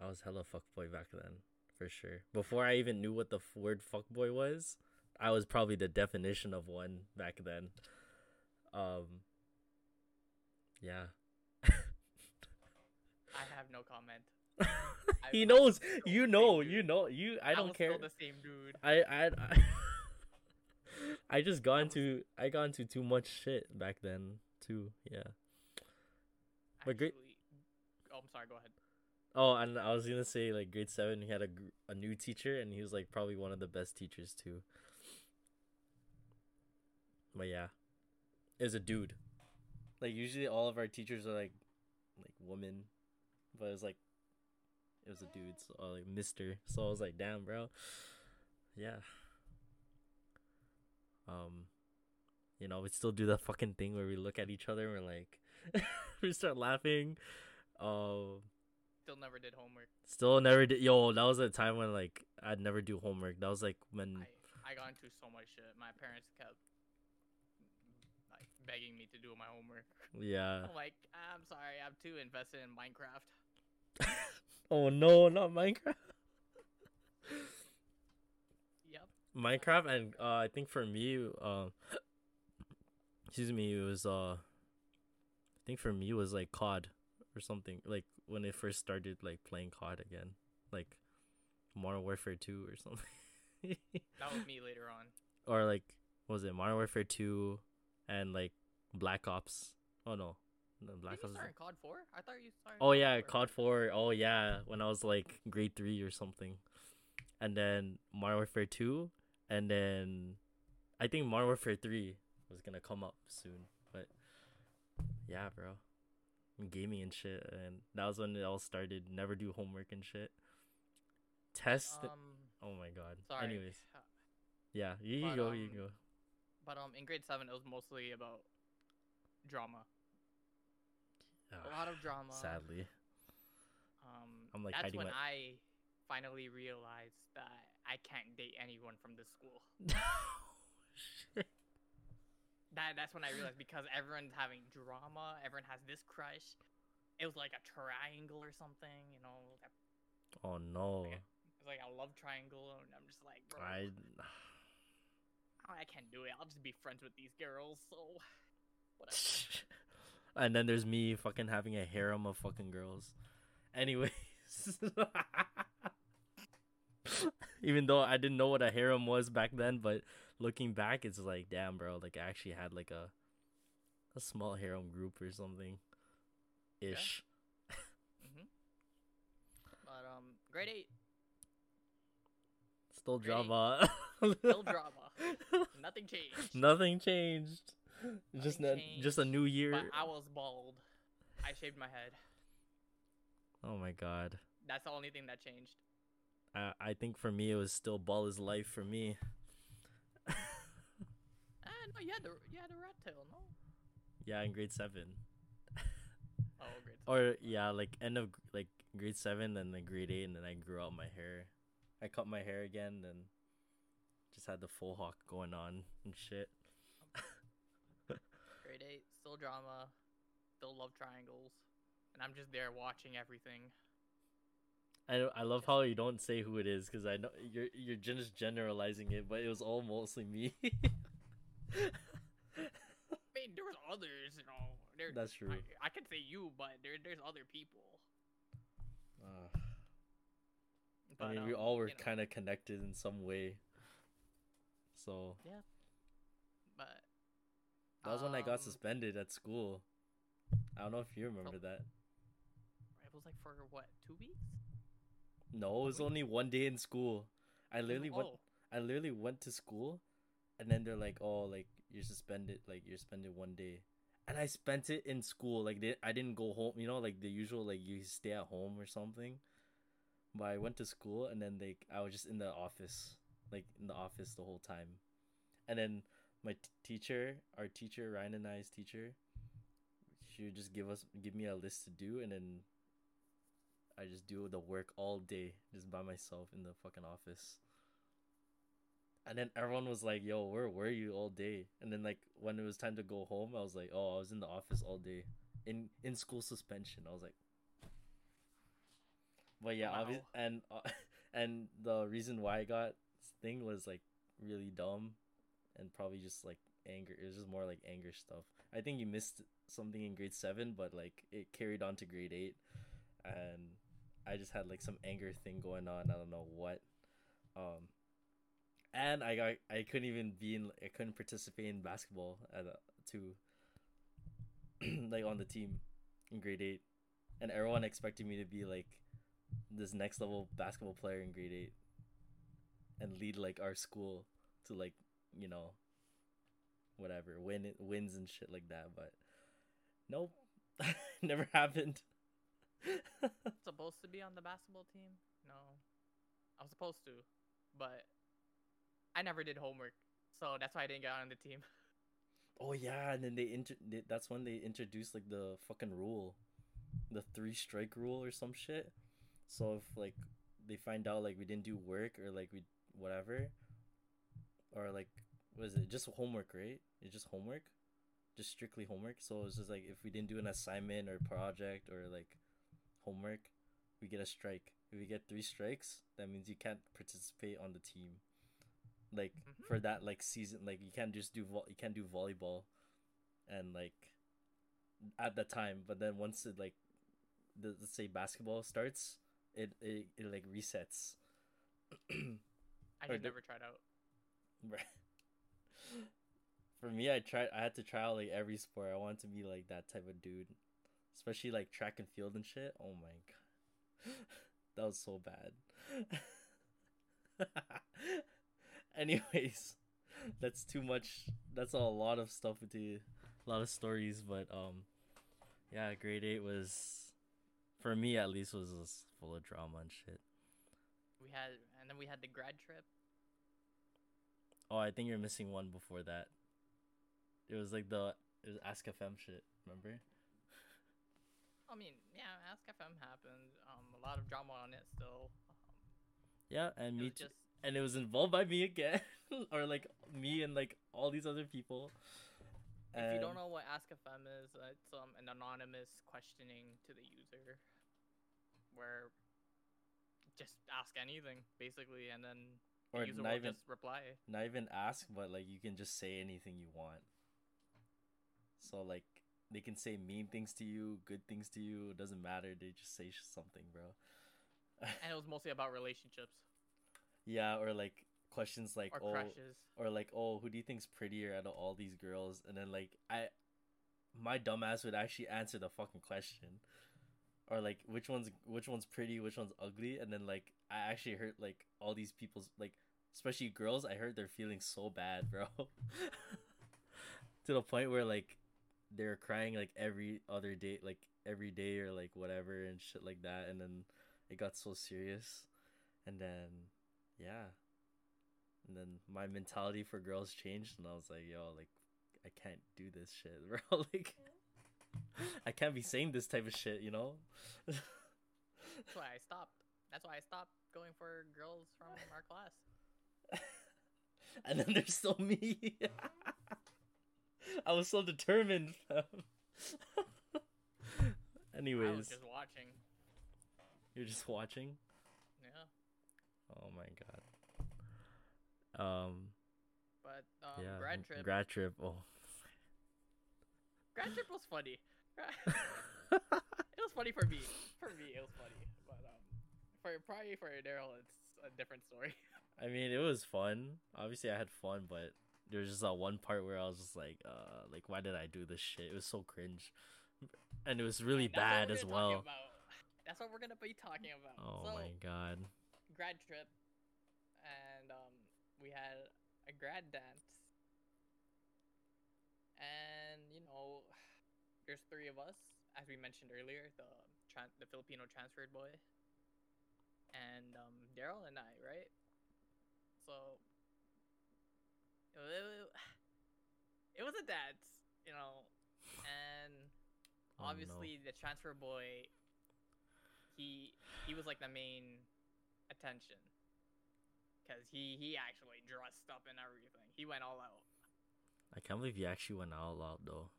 I was hella fuck boy back then, for sure. Before I even knew what the f- word fuck boy was, I was probably the definition of one back then. Um. Yeah. I have no comment. he I- knows. You know. You know. You. I don't was care. The same dude. I. I. I, I just got into. I got into too much shit back then too. Yeah. But great- Actually- Oh, I'm sorry. Go ahead. Oh, and I was gonna say like grade seven, he had a a new teacher, and he was like probably one of the best teachers too. But yeah, it was a dude. Like usually, all of our teachers are like, like women, but it was like, it was a dude, so uh, like Mister. So I was like, damn, bro. Yeah. Um, you know, we still do that fucking thing where we look at each other and we're like, we start laughing. Um. Still never did homework. Still never did. Yo, that was a time when like I'd never do homework. That was like when I, I got into so much shit. My parents kept like begging me to do my homework. yeah. I'm like, I'm sorry, I'm too invested in Minecraft. Oh no, not Minecraft. Yep. Minecraft and uh, I think for me, um, excuse me, it was uh, I think for me it was like COD or something. Like when it first started like playing COD again, like Modern Warfare Two or something. That was me later on. or like what was it Modern Warfare Two, and like Black Ops. Oh no, no Black Did you Ops. start COD 4? I thought you started. Oh yeah, 4. COD Four. Oh yeah, when I was like grade three or something, and then Modern Warfare Two, and then I think Modern Warfare Three was gonna come up soon. But yeah, bro, gaming and shit, and that was when it all started. Never do homework and shit. Test. Um, oh my god. sorry. Anyways, yeah, you, you But, go, you um, go. But um, in grade seven, it was mostly about drama. A lot of drama. Sadly, Um, I'm, like, that's when my- I finally realized that I can't date anyone from this school. That that's when I realized because everyone's having drama, everyone has this crush. It was like a triangle or something, you know. like a- Oh no. Okay. It was like a love triangle, and I'm just like, bro, I I can't do it. I'll just be friends with these girls. So, whatever. and then there's me fucking having a harem of fucking girls. Anyways. Even though I didn't know what a harem was back then, but looking back it's like damn bro, like I actually had like a a small harem group or something. Ish. hmm But um, grade eight, Still Great. drama. still drama. Nothing changed. Nothing changed. Just Nothing a, just a new year. But I was bald. I shaved my head. Oh my god. That's the only thing that changed. I I think for me it was still ball is life for me. No, you had the you had the rat tail, no? yeah, in grade seven. Oh, great. Or yeah, like end of like grade seven, then like grade eight, and then I grew out my hair. I cut my hair again, and just had the full hawk going on and shit. Grade eight, still drama, still love triangles, and I'm just there watching everything. I I love how you don't say who it is because I know you're you're just generalizing it, but it was all mostly me. I mean, there was others, you know. There, That's true. I, I could say you, but there there's other people. Uh, But, I mean, we um, all were you know, kind of connected in some way. So yeah, But that was when I got um, suspended at school. I don't know if you remember that. It was like for what two weeks? No, it was only one day in school. I literally went. Oh, I literally went to school, and then they're like, "Oh, like you're suspended. Like you're suspended one day." And I spent it in school. Like they, I didn't go home. You know, like the usual, like you stay at home or something. But I went to school, and then like I was just in the office, like in the office the whole time. And then my t- teacher, our teacher, Ryan and I's teacher, she would just give us give me a list to do, and then I just do the work all day, just by myself in the fucking office. And then everyone was like, "Yo, where were you all day?" And then like when it was time to go home, I was like, "Oh, I was in the office all day, in in school suspension." I was like, but yeah, obvious, Wow. and uh, and the reason why I got this thing was like really dumb, and probably just like anger. It was just more like anger stuff. I think you missed something in grade seven, but like it carried on to grade eight, and I just had like some anger thing going on. I don't know what. Um, and I got I couldn't even be in I couldn't participate in basketball at a, too. like on the team in grade eight, and everyone expected me to be like this next level basketball player in grade eight, and lead like our school to like you know whatever win wins and shit like that. But nope, never happened. supposed to be on the basketball team? No, I was supposed to, but I never did homework, so that's why I didn't get on the team. Oh yeah, and then they inter they, that's when they introduced like the fucking rule. The three strike rule or some shit. So if like they find out like we didn't do work or like we whatever, or like was it just homework? Right? It's just homework, just strictly homework. So it's just like if we didn't do an assignment or project or like homework, we get a strike. If we get three strikes, that means you can't participate on the team. Like Mhm. for that like season, like you can't just do vo- you can't do volleyball, and like at that time. But then once it like the let's say basketball starts, it it, it like resets. I Or never tried out. Right. For me, I tried. I had to try out like every sport. I wanted to be like that type of dude, especially like track and field and shit. Oh my god, that was so bad. Anyways, that's too much. That's a lot of stuff into a lot of stories, but um, yeah, grade eight was, for me at least, was, full of drama and shit. We had, and then we had the grad trip. Oh, I think you're missing one before that. It was like the it was Ask FM shit. Remember? I mean, yeah, Ask FM happened. Um, a lot of drama on it still. Um, Yeah, and me too. just And it was involved by me again, or like me and like all these other people. if you don't know what Ask FM is, it's um an anonymous questioning to the user, where just ask anything basically, and then the or user will even just reply. not even ask, but like you can just say anything you want. So like they can say mean things to you, good things to you. It doesn't matter. They just say something, bro. And it was mostly about relationships yeah, or like questions like or oh, crushes. or like oh who do you think's prettier out of all these girls? And then like i my dumbass would actually answer the fucking question. Or like which one's which one's pretty which one's ugly? And then like i actually hurt like all these people's like especially girls i hurt their feelings so bad bro. To the point where like they're crying like every other day like every day or like whatever and shit like that. And then it got so serious. And then yeah and then my mentality for girls changed, and I was like, yo, like, I can't do this shit, bro. like, I can't be saying this type of shit, you know? That's why I stopped. That's why I stopped going for girls from our class. and then there's still me. I was so determined. fam. I Anyways, was just watching. you're just watching. Yeah, Oh my god. Um. but um, yeah. grad trip. Grad trip. Oh. grad trip was funny. it was funny for me. For me, it was funny. But um, for probably for Daryl, it's a different story. I mean, it was fun. Obviously, I had fun, but there was just that one part where I was just like, uh, like, why did I do this shit? It was so cringe, and it was really what bad as well. about. That's what we're gonna be talking about. Oh so, my god. Grad trip, and um, we had a grad dance, and you know, there's three of us, as we mentioned earlier, the tran- the Filipino transferred boy, and um, Daryl and I, right? So it, wa- it was a dance, you know, and Oh, no. obviously the transfer boy, he he was like the main attention, cause he he actually dressed up and everything. He went all out. I can't believe he actually went all out though.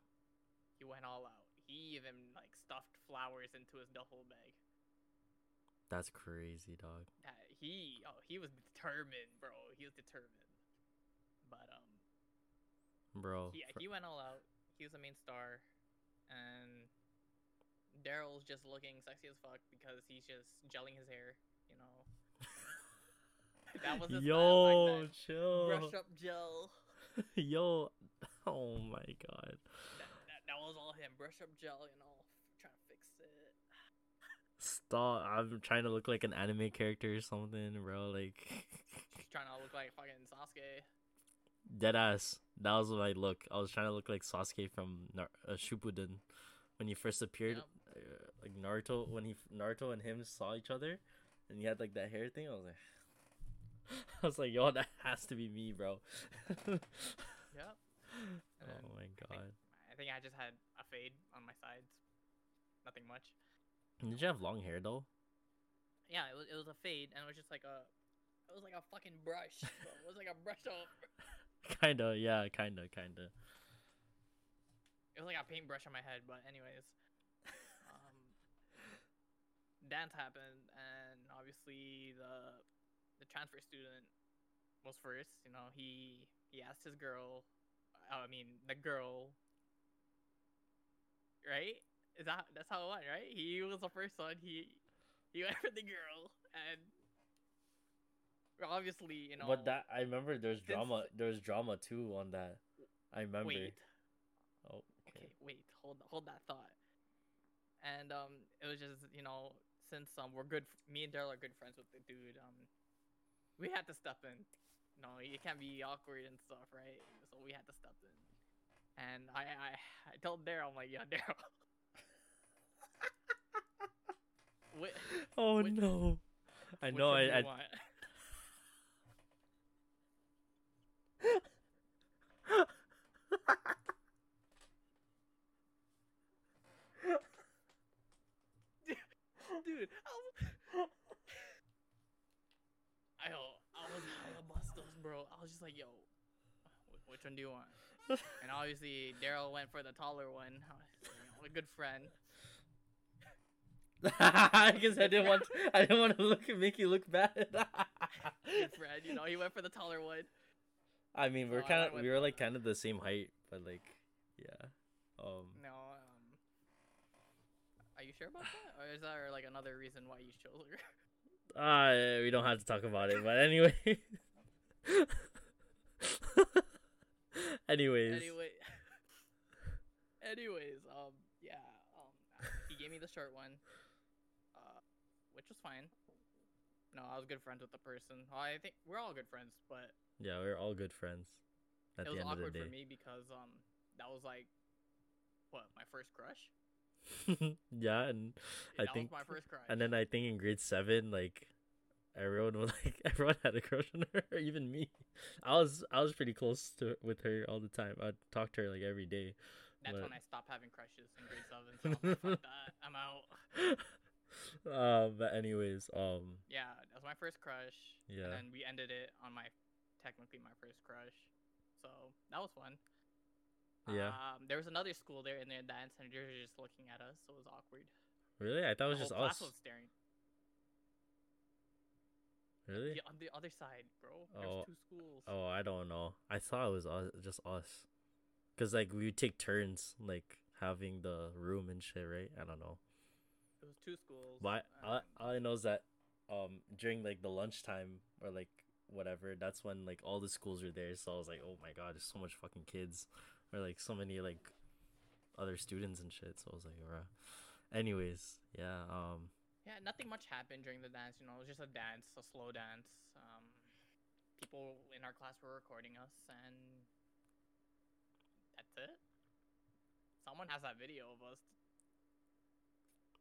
He went all out. He even like stuffed flowers into his duffel bag. That's crazy, dog. Uh, he oh he was determined, bro. He was determined. But um Bro. he fr- he went all out. He was the main star, and Daryl's just looking sexy as fuck because he's just gelling his hair. You know, that was his style Yo, then. chill. brush up gel. Yo. Oh my god. That, that, that was all him. Brush up gel. You know, trying to fix it. Stop. I'm trying to look like an anime character or something, bro. Like. Trying to look like fucking Sasuke. Dead ass. That was my look. I was trying to look like Sasuke from Nar- uh, Shippuden when he first appeared. Yep. Uh, like Naruto when he Naruto and him saw each other, and he had like that hair thing. I was like, I was like, yo, that has to be me, bro. yeah. oh my god. I think I just had a fade on my sides. Nothing much. Did you have long hair though? yeah, it was it was a fade, and it was just like a, it was like a fucking brush. bro. It was like a brush off. kinda, yeah, kinda, kinda. It was like a paintbrush on my head, but anyways. Um, dance happened, and obviously the the transfer student was first. You know, he he asked his girl. I mean, the girl. Right? Is that that's how it went, right? He was the first one. He he went for the girl, and obviously, you know. But that I remember there's drama. There was drama too on that. I remember. wait. Oh, okay, okay. wait, hold hold that thought. And um, it was just you know since um we're good, me and Daryl are good friends with the dude. Um, we had to step in. No, you can't be awkward and stuff, right? So we had to step in. And I I, I told Daryl, I'm like, yeah, Daryl. Oh Which- no. I know. one do you I, I want? Dude, I was, I, I was hella bustos, bro. I was just like, yo, which one do you want? And obviously, Daryl went for the taller one. Was, you know, a good friend. because I didn't want. I didn't want to look make you look bad. Good friend, you know, he went for the taller one. I mean, we're So kind of we were like kind of the same height, but like, yeah. Um. No, um, are you sure about that, or is there like another reason why you chose her? Uh, we don't have to talk about it, but anyway. Anyways. anyway, anyways, um, yeah, um, he gave me the short one, uh, which was fine. No, I was good friends with the person. Well, I think we're all good friends, but Yeah, we're all good friends. At it was the end of the awkward for me because um, that was like, what my first crush. yeah, and I that think, was my first crush. and then I think in grade seven, like everyone was like, everyone had a crush on her, even me. I was, I was pretty close to with her all the time. I'd talk to her like every day. That's but- when I stopped having crushes in grade seven. So I'm like, I'm out. uh, but anyways, um, Yeah, that was my first crush. Yeah. And then we ended it on my technically my first crush. So that was fun. Yeah. Um, there was another school there in their dance and they were just looking at us, so it was awkward. really, I thought it was just us. class was staring. Really? Yeah, on the other side, bro. Oh. was two schools. Oh, I don't know. I thought it was us, just us. Cause like we would take turns, like having the room and shit, right? I don't know. It was two schools. But I, all, all I know is that um during like the lunchtime or like whatever, that's when like all the schools are there. So I was like, oh my god, there's so much fucking kids, or like so many like other students and shit. So I was like, bruh. Anyways, yeah. Um, Yeah, nothing much happened during the dance. You know, it was just a dance, a slow dance. Um, people in our class were recording us, and that's it. Someone has that video of us.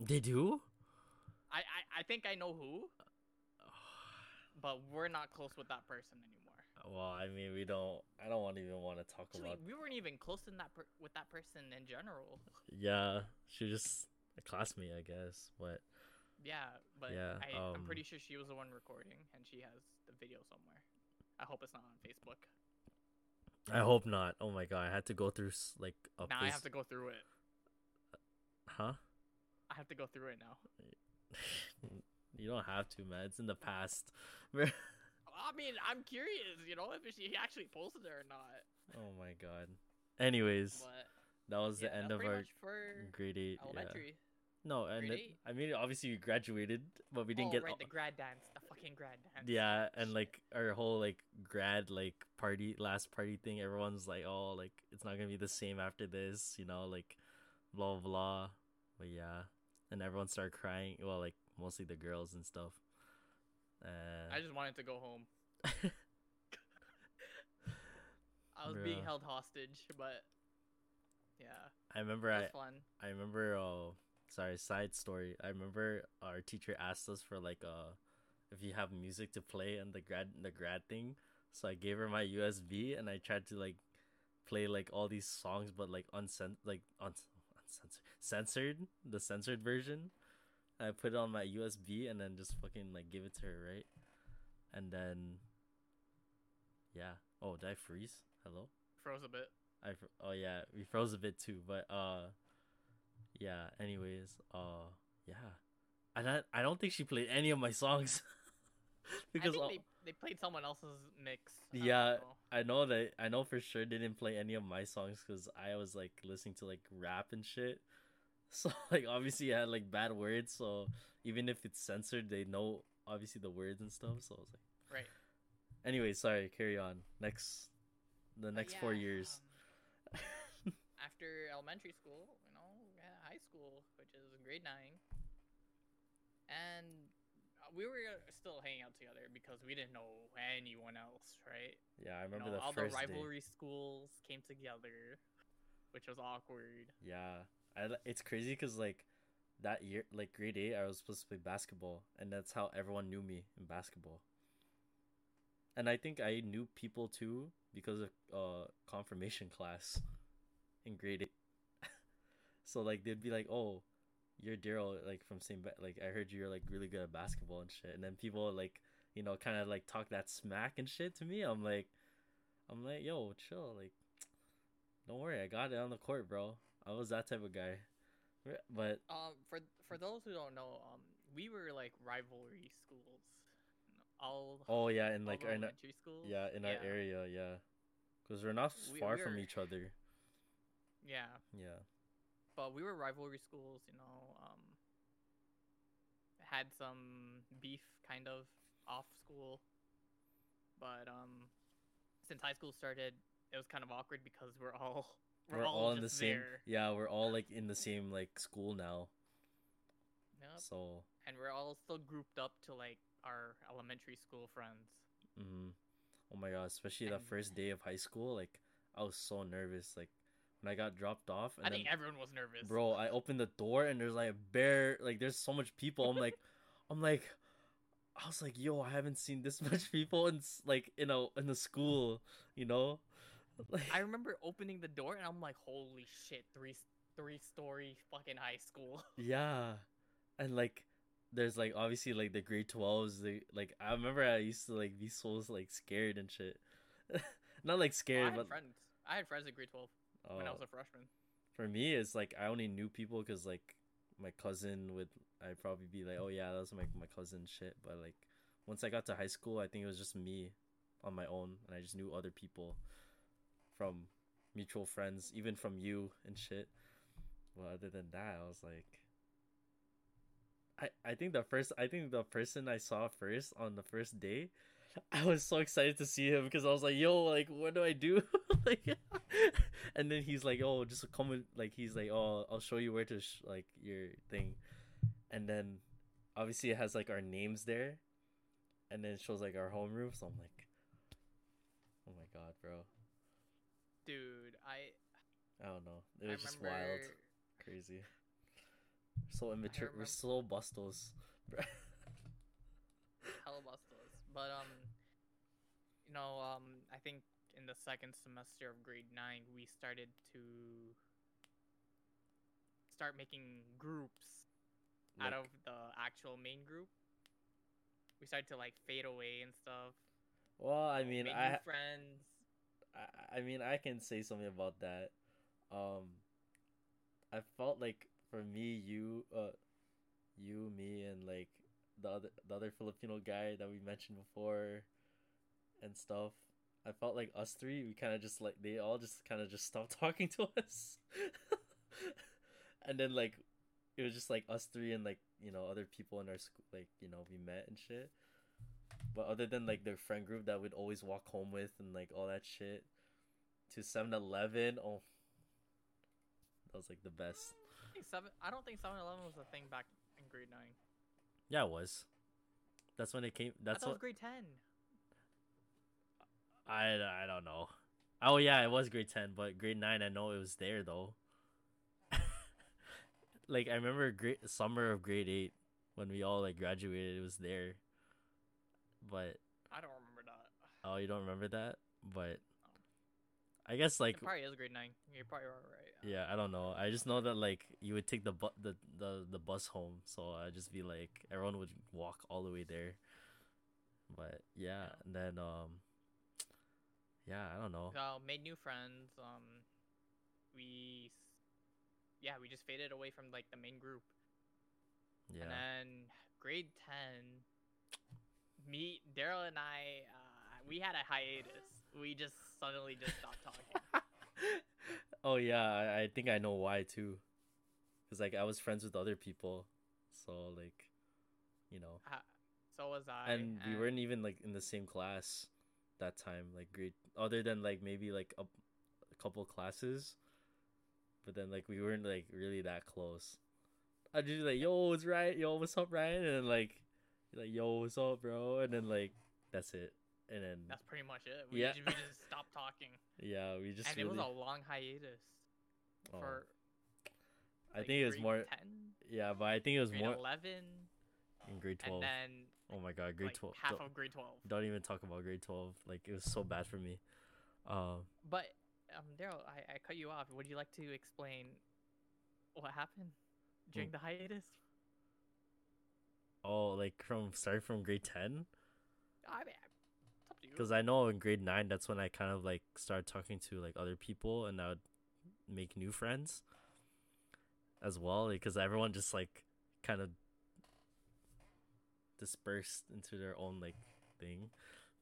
they do. I, I, I think I know who, but we're not close with that person anymore. Well, I mean, we don't. I don't want even want to talk Actually, about. we weren't even close in that per- with that person in general. Yeah, she was just a classmate, I guess. But Yeah, but Yeah, I, I'm um, pretty sure she was the one recording, and she has the video somewhere. I hope it's not on Facebook. I hope not. Oh my god, I had to go through like a Now I have to go through it. Huh? I have to go through it now. you don't have to, man. It's in the past. I mean, I'm curious, you know, if she actually posted it or not. oh my god. Anyways, But that was yeah, the end of our for grade eight. Yeah. No, and it. I mean, obviously we graduated, but we didn't oh, get. right, all- the grad dance, the fucking grad dance. yeah, and like our whole like grad like party last party thing. Everyone's like, oh, like it's not gonna be the same after this, you know, like blah blah. But yeah, and everyone started crying. Well, like mostly the girls and stuff. Uh, I just wanted to go home. I was being held hostage, but yeah, I remember I fun. I remember uh sorry, side story. I remember our teacher asked us for like uh if you have music to play on the grad the grad thing. So I gave her my USB and I tried to like play like all these songs but like uncen like un- uncensored censored the censored version. I put it on my USB and then just fucking like give it to her, right? And then, yeah. Oh, did I freeze? Hello. Froze a bit. I fr- oh yeah, we froze a bit too, but uh, yeah. Anyways, uh, yeah, and I I don't think she played any of my songs because all- they, they played someone else's mix. I Yeah, know. I know that I know for sure they didn't play any of my songs because I was like listening to like rap and shit. So like obviously I had like bad words, so even if it's censored, they know obviously the words and stuff. So I was like, Right. anyway, sorry, carry on. Next, the next four yeah, years. um, after elementary school, you know, we had high school, which is grade nine, and we were still hanging out together because we didn't know anyone else, right? yeah, I You remember know, the all the day. rivalry schools came together, which was awkward. Yeah, I it's crazy because like that year, like grade eight, I was supposed to play basketball, and that's how everyone knew me in basketball. And I think I knew people too because of uh confirmation class in grade eight. So like they'd be like, "Oh, you're Daryl, like from same ba- like I heard you're like really good at basketball and shit." And then people like you know kind of like talk that smack and shit to me. I'm like, I'm like, yo, chill, like. Don't worry, I got it on the court, bro. I was that type of guy. But Um, for for those who don't know, um, we were like rivalry schools. All oh yeah, all like the our, in- elementary schools. yeah, in our area, yeah, because we're not We- far we from each other. Yeah, Yeah, but we were rivalry schools. You know, um, had some beef kind of off school, but um, since high school started, it was kind of awkward because we're all we're, all, in the same. there. Yeah, we're all like in the same like school now. Yep. So, and we're all still grouped up to like our elementary school friends. Mm-hmm. oh my god, especially the And- first day of high school, like I was so nervous. Like when I got dropped off, and I then, think everyone was nervous. bro, I opened the door and there's like a bear. Like there's so much people. I'm like, I'm like. I was like, yo, I haven't seen this much people in like in a in a school, you know. Like, I remember opening the door and I'm like, holy shit, three three story fucking high school. yeah, and like, there's like obviously like the grade twelves. Like I remember I used to like be so like scared and shit. Not like I scared, had but friends. I had friends in grade twelve when I uh, was a freshman. for me, it's like I only knew people because like my cousin would. I'd probably be like, oh yeah, that was my my cousin shit. But like once I got to high school, I think it was just me on my own, and I just knew other people from mutual friends, even from you and shit. Well, other than that, I was like, I I think the first I think the person I saw first on the first day, I was so excited to see him because I was like, yo, like what do I do? like, and then he's like, oh, just come with like he's like, oh, I'll show you where to sh- like your thing, and then obviously it has like our names there, and then it shows like our home homeroom. So I'm like, oh my god, bro, Dude, I I don't know, it I was just remember wild, crazy. So immature. We're so bustos. hella bustos. But um you know, um I think in the second semester of grade nine we started to start making groups out of the actual main group. We started to like fade away and stuff. Well, I mean, I friends. I, I mean, I can say something about that. Um, I felt like for me, you, uh, you, me, and like the other the other Filipino guy that we mentioned before, and stuff. I felt like us three, we kind of just like they all just kind of just stopped talking to us, and then like it was just like us three and like you know other people in our school, like you know we met and shit. But other than like their friend group that we'd always walk home with and like all that shit to 7-Eleven, oh that was like the best. I think seven I don't think 7-Eleven was a thing back in grade nine. Yeah, it was. That's when it came. I That's thought it was grade ten. I I don't know. Oh yeah, it was grade ten, but grade nine I know it was there though. like I remember grade summer of grade eight when we all like graduated, it was there. But I don't remember that. oh, you don't remember that? But I guess like it probably is grade nine. You're probably right. Yeah, I don't know. I just know that like you would take the bu- the the the bus home, so I'd just be like everyone would walk all the way there. But yeah, and then um, yeah, I don't know. So made new friends. Um, we, yeah, we just faded away from like the main group. Yeah, And then grade ten, me, Daryl, and I, uh, we had a hiatus. We just suddenly just stopped talking. oh yeah, I, I think I know why too. Cause like I was friends with other people, so like, you know, Uh, so was I. and we weren't even like in the same class that time like grade other than like maybe like a, a couple classes. But then like we weren't like really that close. I'd just be like yo it's right? Yo what's up ryan? And then like like yo what's up bro? And then like that's it and then That's pretty much it. We, Yeah. just, we just stopped talking, yeah we just and really, it was a long hiatus oh, for. i like, think it was more 10, yeah but i think it was grade more eleven, in grade 12 and then oh my god grade like 12 half don't, of grade twelve. don't even talk about grade 12 like it was so bad for me um But um, Daryl, I, I cut you off. Would you like to explain what happened during Mm. the hiatus? oh like from starting from grade 10 I mean, it's up to you. Because I know in grade nine that's when I kind of like started talking to like other people and I would make new friends as well because everyone just like kind of dispersed into their own like thing.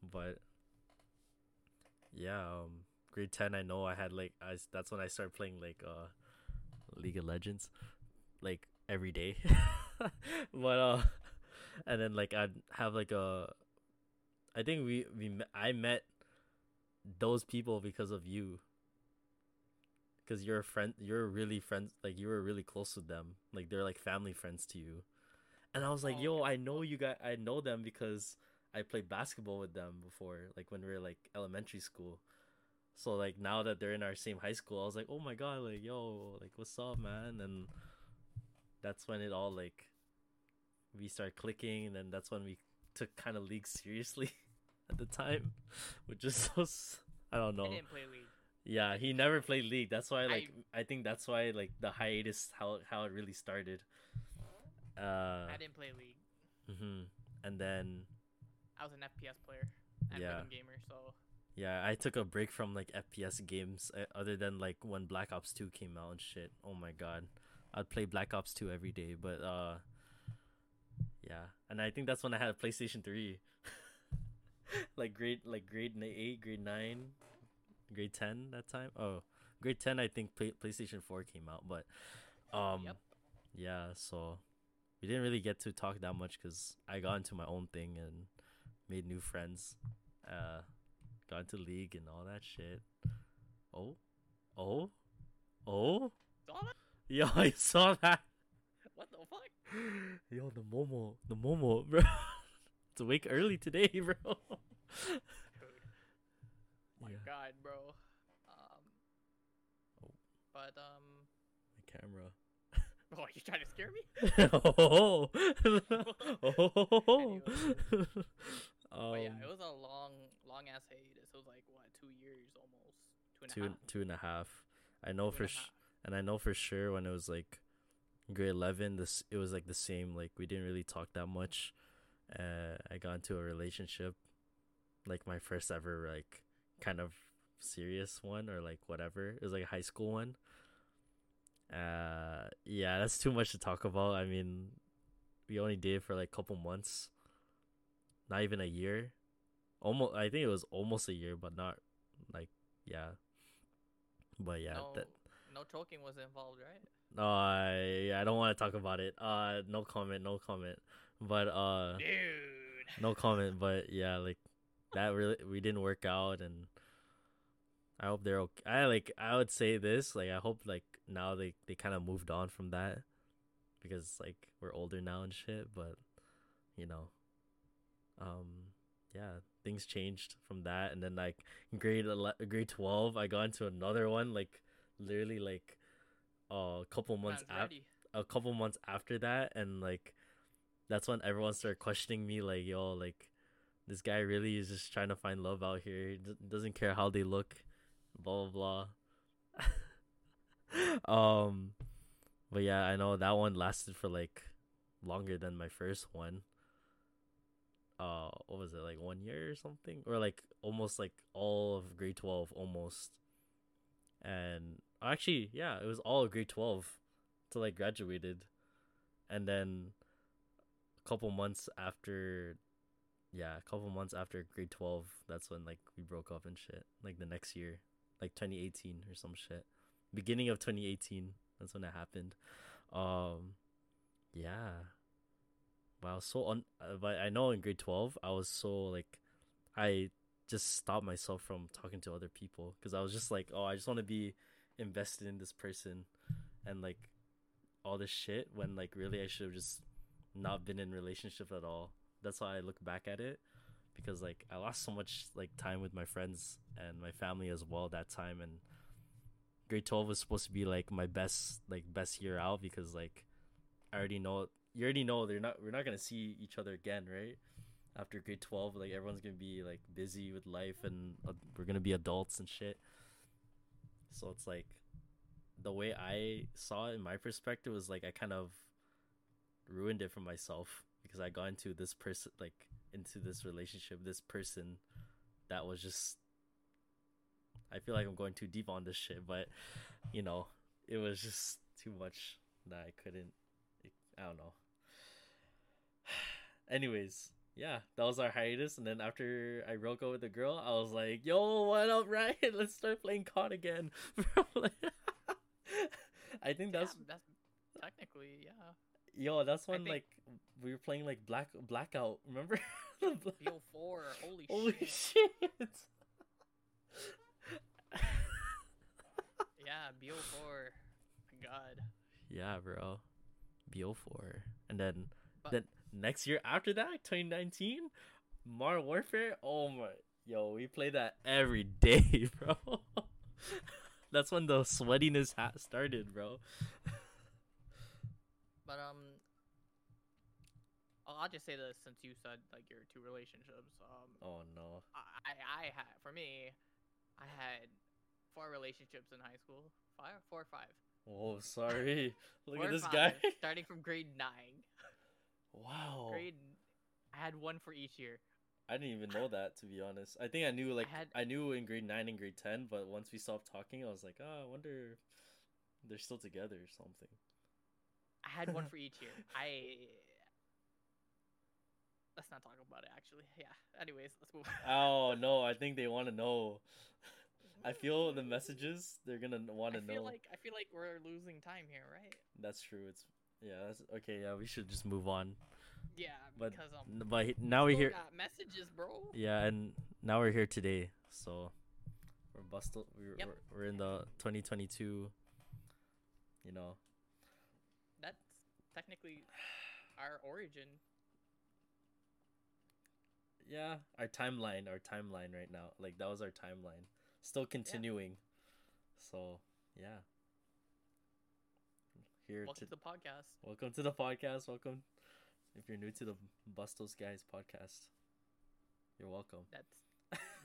But yeah um grade 10 I know I had like i that's when I started playing like uh League of Legends like every day. But uh and then like I'd have like a I think we we I met those people because of you. Cause you're a friend, you're really friends, like you were really close with them, like they're like family friends to you. And I was like, yo. I know you guys, I know them because I played basketball with them before, like when we were like elementary school. So like now that they're in our same high school, I was like, oh my god, like yo, like what's up, man? And that's when it all like we start clicking, and then that's when we took kind of league seriously at the time, which is so s- I don't I know. didn't play League. Yeah, he never played league. That's why like I- I, think that's why like the hiatus how how it really started. Uh, I didn't play League. Mm-hmm. and then I was an FPS player and Yeah. rhythm gamer, so yeah, I took a break from like FPS games uh, other than like when Black Ops 2 came out and shit. Oh my god. I'd play Black Ops 2 every day, but uh yeah. And I think that's when I had a PlayStation 3. like grade like grade 8, grade 9, grade 10 that time. Oh, grade 10 I think play- PlayStation 4 came out, but um Yep. yeah, so we didn't really get to talk that much cuz I got into my own thing and made new friends. Uh got into league and all that shit. Oh, oh, oh! saw that? Yo, I saw that. What the fuck? Yo, the Momo, the Momo, bro. it's awake early today, bro. Dude, my Yeah. god, bro. Um, Oh. but um, My camera. oh, you trying to scare me? oh, oh, but yeah, um, it was a long, long ass hiatus. It was like what, two years almost, two and a half. two and a half. I know Two for and sh- and I know for sure when it was like grade 11 this it was like the same like we didn't really talk that much uh i got into a relationship like my first ever like kind of serious one or like whatever it was like a high school one uh yeah that's too much to talk about i mean we only did for like a couple months not even a year almost i think it was almost a year but not like yeah but yeah no, that no choking was involved, right? no, I I don't want to talk about it. Uh, no comment, no comment. But uh, Dude. no comment. But yeah, like that really we didn't work out, and I hope they're okay. I like I would say this like I hope like now they they kind of moved on from that because like we're older now and shit. But you know, um, yeah, things changed from that, and then like in grade ele- grade twelve, I got into another one like literally like uh, a couple months after a couple months after that and like that's when everyone started questioning me like yo like this guy really is just trying to find love out here he d- doesn't care how they look blah blah blah. um, but yeah, I know that one lasted for like longer than my first one. Uh, what was it like one year or something, or like almost like all of grade twelve almost. And actually, yeah, it was all grade twelve till I graduated, and then couple months after yeah, a couple months after grade 12, that's when like we broke up and shit. Like the next year, like 2018 or some shit. Beginning of 2018, that's when it happened. Um yeah. Was so on uh, but I know in grade 12, I was so like I just stopped myself from talking to other people cuz I was just like, "Oh, I just want to be invested in this person." And like all this shit when like really I should have just not been in relationship at all that's why I look back at it because like I lost so much like time with my friends and my family as well that time and grade 12 was supposed to be like my best like best year out because like I already know you already know they're not we're not going to see each other again, right? After grade 12 like everyone's going to be like busy with life and uh, we're going to be adults and shit. So it's like the way I saw it in my perspective was like I kind of ruined it for myself because I got into this person like into this relationship, this person that was just I feel like I'm going too deep on this shit, but you know, it was just too much that I couldn't I don't know. Anyways, yeah, that was our hiatus and then after I broke up with the girl, I was like, "Yo, what up, Ryan? Let's start playing COD again." I think that's yeah, that's technically yeah. Yo, that's when think- like we were playing like Black Blackout. Remember? BO4, holy, Holy shit. shit! Yeah, BO4. My god. yeah, bro. BO4, and then But- then next year after that, 2019, Modern Warfare. Oh my, yo, we play that every day, bro. that's when the sweatiness ha- started, bro. But um I'll just say this since you said like your two relationships. Um Oh no. I I had for me I had four relationships in high school. Five, four or five. Oh, sorry. Look Four at this five, guy. starting from grade nine. wow. Grade I had one for each year. I didn't even know that to be honest. I think I knew like I, had- knew in grade nine and grade ten, but once we stopped talking, I was like, oh, I wonder if they're still together or something. I had one for each year. I let's not talk about it actually. Yeah. Anyways, let's move on. Oh no, I think they want to know. I feel the messages they're gonna want to know. like I feel like we're losing time here, right? That's true. It's yeah. That's okay. Yeah, we should just move on. Yeah, But because um But now we're still here. messages, bro. Yeah, and now we're here today. So we're busted. We're, Yep. we're we're in the 2022. You know. Technically our origin. yeah our timeline our timeline right now. Like that was our timeline. Still continuing. So yeah. Here Welcome to to the podcast. welcome to the podcast. Welcome. If you're new to the bustos guys podcast you're welcome. That's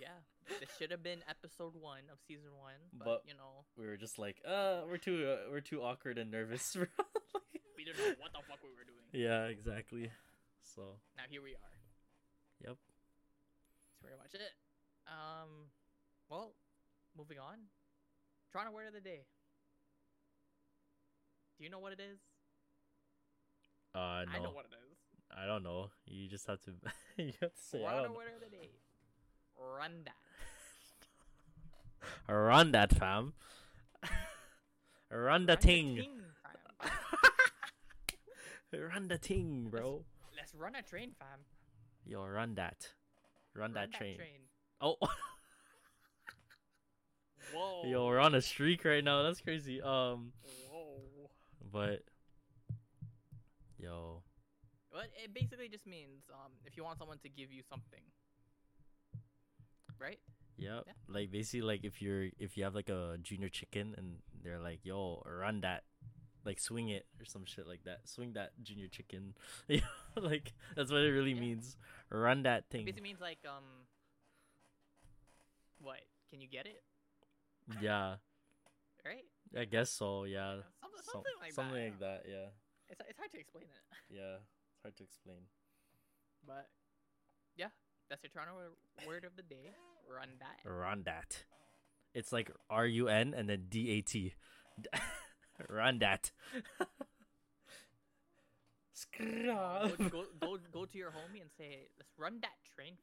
yeah. this should have been episode one of season one, but, But- you know we were just like uh we're too uh, we're too awkward and nervous we didn't know what the fuck we were doing. yeah exactly so Now here we are. Yep. That's pretty much it. Um, well, moving on. Toronto word of the day. Do you know what it is? uh no I know what it is. I don't know you just have to you have to say I Toronto word of the day. Run that. run that fam run the Run ting run the ting bro Let's run a train, fam. Yo, run that. Run, that, train. train. Oh, Whoa. yo, we're on a streak right now. That's crazy. Um, Whoa. but yo, But it basically just means um, if you want someone to give you something, right? yep. Yeah. Like basically, like if you're if you have like a junior chicken and they're like, yo, run that, like swing it or some shit like that. Swing that junior chicken. Yeah, like that's what it really Yeah. means. Run that It thing. basically means like um. What? Can you get it? Yeah, right? I guess so. Yeah, something, Some- something like something that. like that. Yeah, It's it's hard to explain it, yeah. It's hard to explain. but yeah, that's your Toronto word of the day. Run that. Run that. It's like R U N and then D A T. Run that. Go, go, go, go to your homie and say, "Let's run that train,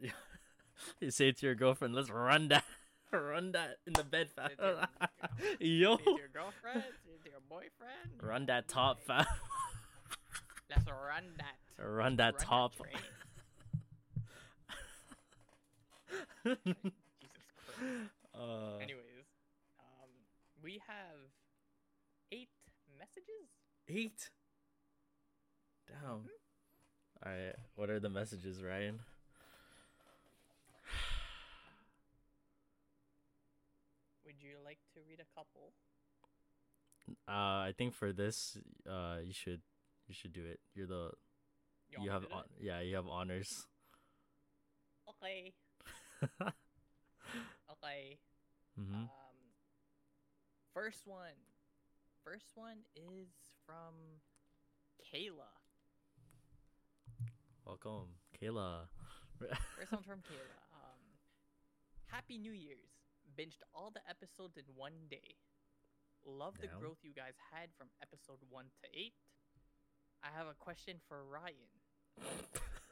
fam." you say to your girlfriend, let's run that. Run that in the bed, fam. Say it to your- Yo. Say your girlfriend. Say your boyfriend. Run that top, fam. Let's run that. Run that Run top. train. Jesus Christ. uh, Anyways, um, we have eight messages. eight. Damn. All right. What are the messages, Ryan? Would you like to read a couple? Uh, I think for this, uh, you should, you should do it. You're the, want you have, hon- yeah, you have honors. Okay. Okay. hmm Um, first one. First one is from Kayla. Welcome, Kayla. First one's from Kayla. Um, Happy New Year's. Binged all the episodes in one day. Love the growth you guys had from episode 1 to 8. I have a question for Ryan.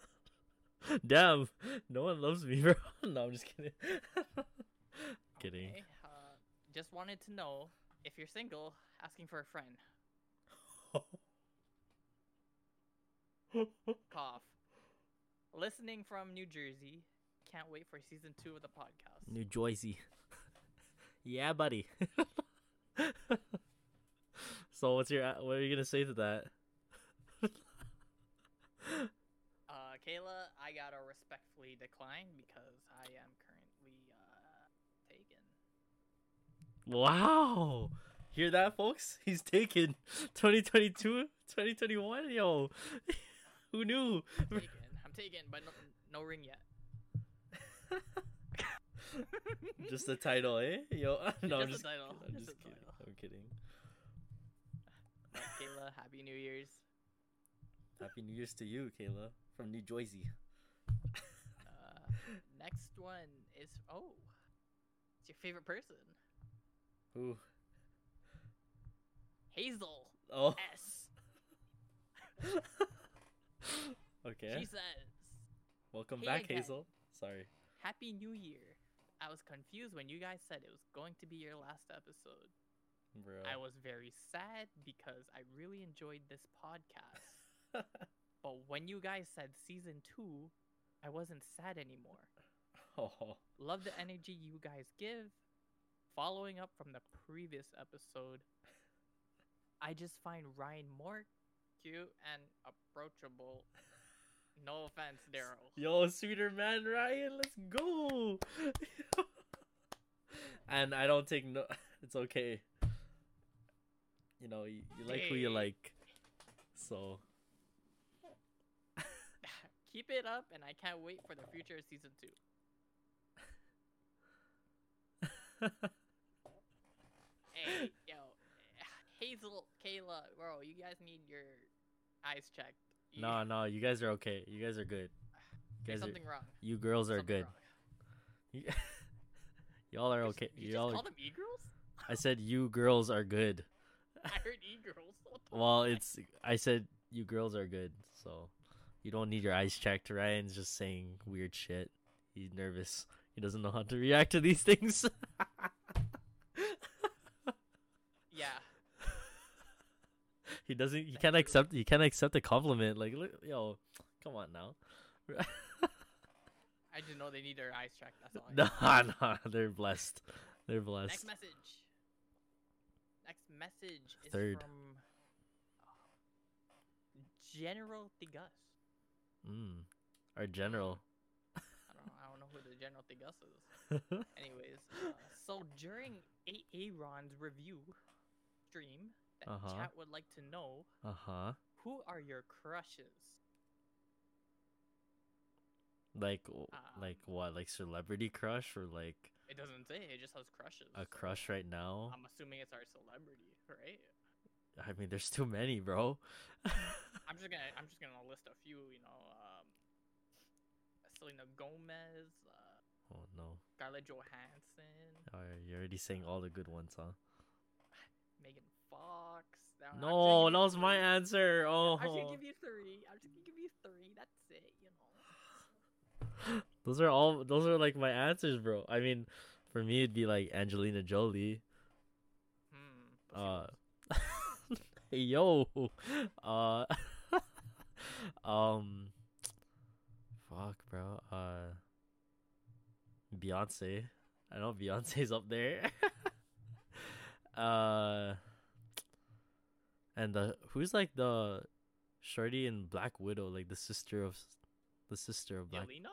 Damn, no one loves me, bro. no, I'm just kidding. kidding. Okay, uh, just wanted to know if you're single, asking for a friend. Cough. Listening from New Jersey. Can't wait for season 2 of the podcast. New Jersey. yeah, buddy. so what's your what are you gonna say to that? Uh, Kayla, I gotta respectfully decline because I am currently uh taken. Wow. Hear that, folks? He's taken 2022, 2021. Yo, who knew? Taken. I'm taken, but no, no ring yet. Just the title, eh? Yo, no, I'm Just just, the title, I'm just just kidding. title. I'm kidding. Kayla, happy New Year's. Happy New Year's to you, Kayla, from New Jersey. Uh, next one is oh, it's your favorite person, Who? Hazel Oh, S. okay. She says, Welcome Hey back, again. Hazel. Sorry. "Happy New Year." I was confused when you guys said it was going to be your last episode. Bro. I was very sad because I really enjoyed this podcast. But when you guys said season two, I wasn't sad anymore. oh, Love the energy you guys give. Following up from the previous episode, I just find Ryan more cute and approachable. No offense, Daryl. yo, sweeter man, Ryan, let's go. and I don't take no. It's okay. You know, you, you like who you like. So Keep it up, and I can't wait for the future of season two. Hey, yo, Hazel, Kayla, bro, you guys need your eyes checked. You- no, no, you guys are okay. You guys are good. You there's guys are, something wrong. you girls are Something good. Y'all are okay. You just Are, called them e-girls? I said you girls are good. I heard e-girls. Well, it's I said you girls are good, so you don't need your eyes checked. Ryan's just saying weird shit. He's nervous. He doesn't know how to react to these things. yeah. he doesn't. He can't you. accept. He can't accept a compliment. Like, look, yo, come on now. I just know they need their eyes checked. That's all. Know. nah, nah, they're blessed. They're blessed. Next message. Next message is Third. from uh, General Tigas. Mm. Our general. I don't know. I don't know who the General Tigas is. Anyways, uh, so during A- Aaron's review stream, that Uh-huh. chat would like to know uh huh. who are your crushes? Like Um, like what? Like celebrity crush or like It doesn't say. It just has crushes. a so crush right now? I'm assuming it's our celebrity, right? I mean, there's too many, bro. I'm just gonna I'm just gonna list a few. You know, um, Selena Gomez, uh, oh no. Scarlett Johansson, Oh, you're already saying all the good ones, huh? Megan Fox. No, gonna that was my three. answer. Oh, I'm just gonna give you three. I'm just gonna give you three. That's it. You know. those are all. Those are like my answers, bro. I mean, for me, it'd be like Angelina Jolie. Hmm. Uh, yo, uh, um, fuck, bro. Uh, Beyonce. I know Beyonce's up there. uh, and the who's like the shorty in Black Widow, like the sister of the sister of Black. Yelena.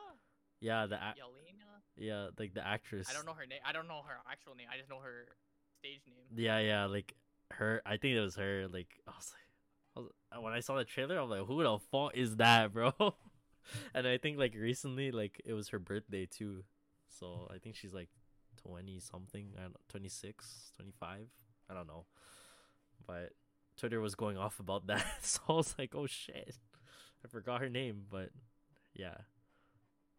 Yeah, the ac- Yelena. yeah, like the actress. I don't know her name. I don't know her actual name. I just know her stage name. Yeah, yeah, like her. I think it was her. Like I was like, I was, when I saw the trailer, I'm like, who the fuck is that, bro? and I think like recently, like it was her birthday too. So I think she's like twenty something. I don't know, 26, 25. I don't know. But Twitter was going off about that, so I was like, oh shit, I forgot her name. But yeah,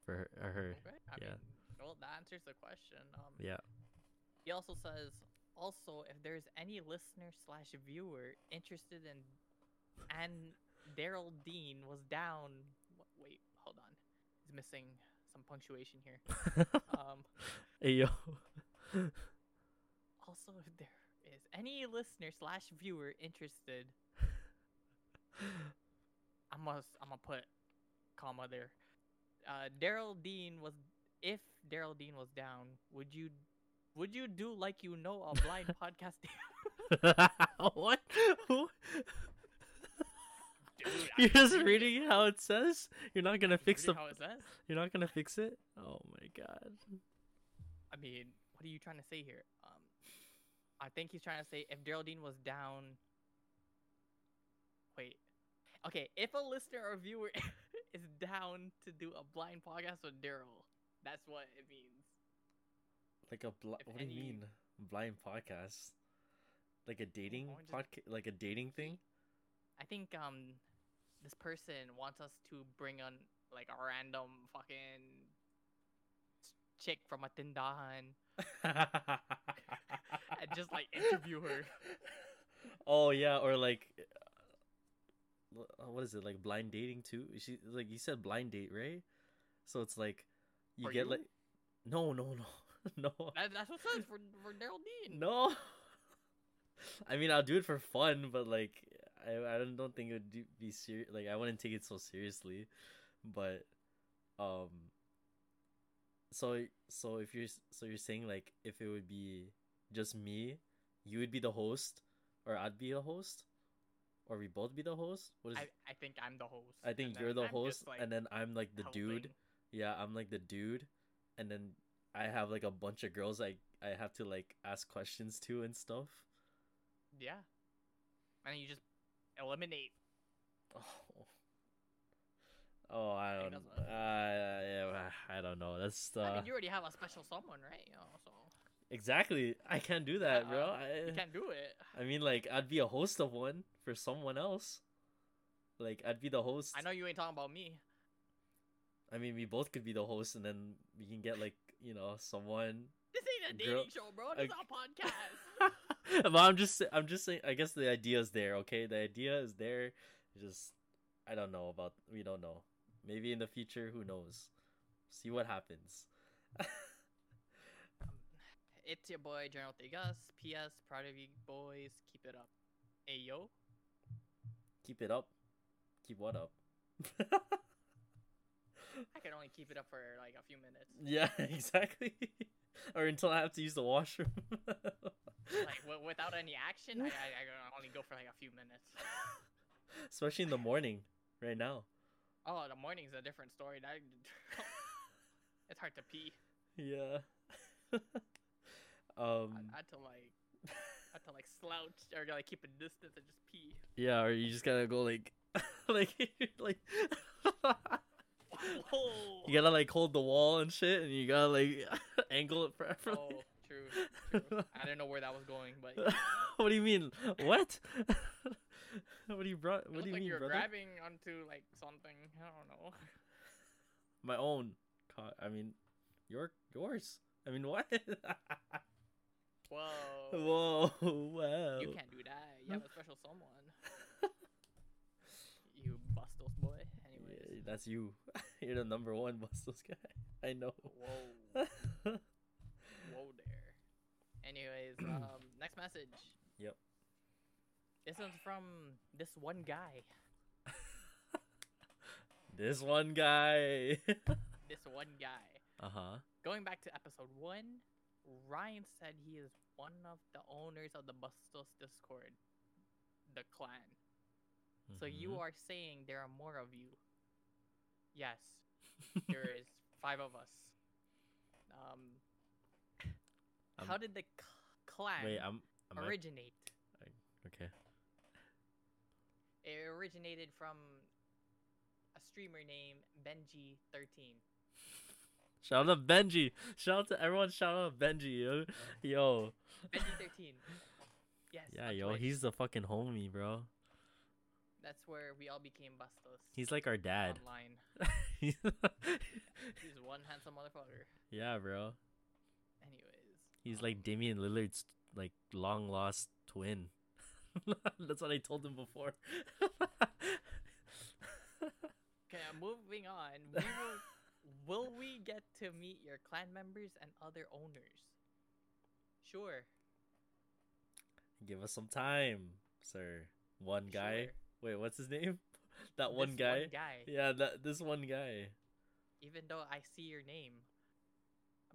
for her, her, Okay. Yeah. mean, well, that answers the question. Um, yeah. He also says, also, if there's any listener slash viewer interested in, and Daryl Dean was down. Wait, hold on. He's missing some punctuation here. Um, hey yo. also, if there is any listener slash viewer interested, I must, I'm gonna put comma there. Uh, Daryl Dean was, if Daryl Dean was down, would you, would you do like you know a blind podcast? what? Who? Dude, You're just reading it. how it says. You're not gonna fix the. How it says. You're not gonna fix it. Oh my god. I mean, what are you trying to say here? Um, I think he's trying to say if Daryl Dean was down. Wait. Okay, if a listener or viewer is down to do a blind podcast with Daryl, that's what it means. Like a bl- what do you mean blind podcast? Like a dating just- podcast? Like a dating thing? I think um, this person wants us to bring on like a random fucking chick from a tindahan and just like interview her. Oh yeah, or like, uh, what is it like blind dating too? She like you said blind date right? So it's like you get you? like no no no no That, that's what says for for Daryl Dean. no. I mean I'll do it for fun, but like I I don't think it would do, be serious. Like I wouldn't take it so seriously, but um. So so if you're so you're saying like if it would be just me, you would be the host, or I'd be the host, or we both be the host. What is? I, I think I'm the host. I, think you're the I'm host, like, and then I'm like the dude. Yeah, I'm like the dude, and then I have like a bunch of girls I I have to like ask questions to and stuff. Yeah. And you just eliminate. Oh, oh I don't. Uh, yeah, I don't know. That's I uh, mean, you already have a special someone, right? You know, so exactly. I can't do that, bro. Uh, I, you can't do it. I mean, like, I'd be a host of one for someone else. Like, I'd be the host. I know you ain't talking about me. I mean, we both could be the host, and then we can get like, you know, someone. This ain't a Girl- dating show, bro. This is a- podcast. but I'm just, I'm just saying. I guess the idea is there. Okay, the idea is there. Just, I don't know about. We don't know. Maybe in the future, who knows? See what happens. It's your boy, General Tegas. P.S. Proud of you, boys. Keep it up. Hey, yo. Keep it up. Keep what up? I can only keep it up for like a few minutes. yeah, exactly. or until I have to use the washroom. Like w- without any action, I, I, I can only go for like a few minutes. Especially in the morning, right now. Oh, the morning's a different story. That it's hard to pee. Yeah. I, um. I had to like, I to like slouch or like keep a distance and just pee. Yeah, or you just gotta go like, like, like. Whoa. You gotta like hold the wall and shit, and you gotta like angle it forever. Oh, true, true. I didn't know where that was going, but what do you mean? What? what do you brought? What do you like mean, you're brother? grabbing onto like something. I don't know. My own. I mean, your yours. I mean, what? Whoa. Whoa! Wow. You can't do that. You have a special someone. you bustos boy. Anyways. Yeah, that's you. You're the number one Bustos guy. I know. Whoa. Whoa there. Anyways, um, next message. Yep. This one's from this one guy. this one guy. This one guy. uh huh. Going back to episode one, Ryan said he is one of the owners of the Bustos Discord, the clan. So Mm-hmm. you are saying there are more of you? Yes, there is five of us. Um, Um, how did the clan Wait, I'm. am I- originate? okay. It originated from a streamer named Benji13. Shout out to Benji. Shout out to everyone. Shout out to Benji. Yo, yo. Benji13. Yes. Yeah, yo. Twitch. He's the fucking homie, bro. That's where we all became Bustos. He's like our dad. Online. He's one handsome motherfucker. yeah, bro. Anyways. He's like Damian Lillard's like long lost twin. That's what I told him before. Okay, moving on. We will, will we get to meet your clan members and other owners? Sure. Give us some time, sir. One guy. sure. Wait, what's his name? That This one guy. One guy. Yeah, that this one guy. Even though I see your name,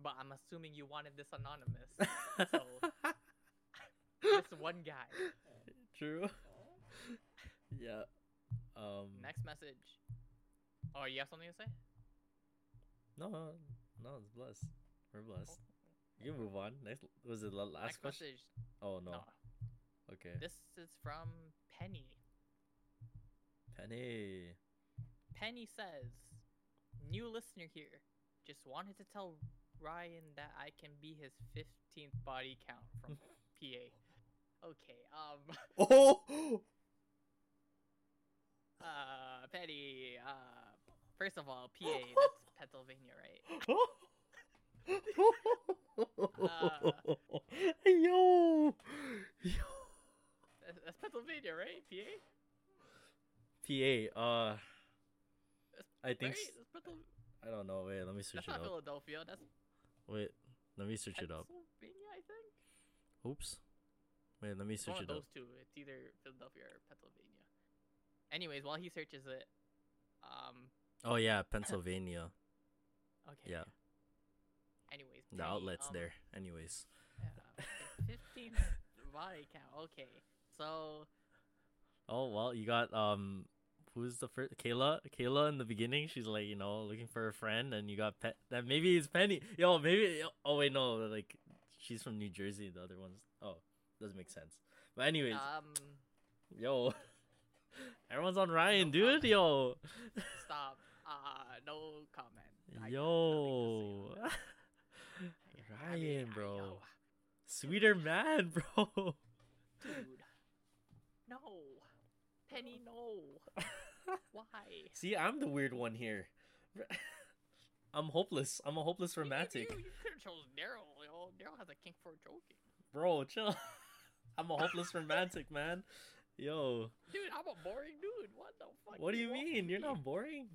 but I'm assuming you wanted this anonymous. So this one guy. True. yeah. Um. Next message. Oh, you have something to say? No, no. It's blessed. We're blessed. You can move on. Next. Was it the last Next question? message. Oh no. No. Okay. This is from Penny. Penny. Penny says, "New listener here. Just wanted to tell Ryan that I can be his 15th body count from PA." Okay. Um. Oh. Uh. Penny. Uh. First of all, PA. That's Pennsylvania, right? yo, yo. That's, that's Pennsylvania, right? PA. PA. Uh, I think Right? s- That's, Pennsylvania. I don't know. Wait, let me search that's it not up. Philadelphia. That's Wait, let me search it up. Pennsylvania, I think. Oops. Wait, let me It's search one it of up. those two. It's either Philadelphia or Pennsylvania. Anyways, while he searches it, um, Oh yeah, Pennsylvania. okay. Yeah, Anyways, the outlet's um, there. Anyways. Yeah, fifteen body count. Okay, so Oh well, you got um, who's the first? Kayla. Kayla in the beginning, she's like you know looking for a friend, and you got Pe- that maybe it's Penny. Yo, maybe. Oh wait, no, like she's from New Jersey. The other one's oh, doesn't make sense. But anyways, um, yo, everyone's on Ryan, No dude. comment. Yo, stop. Uh, no comment. I yo, nothing to say on that. I mean, Ryan, bro, yo, sweeter man, bro. dude. No, Penny, no. Why? See, I'm the weird one here. I'm hopeless. I'm a hopeless You- you- romantic. You, you could have chose Daryl. Yo, Daryl has a kink for joking. Bro, chill. I'm a hopeless romantic, man. Yo, Dude, I'm a boring dude. What the fuck? what do you mean? You're not boring?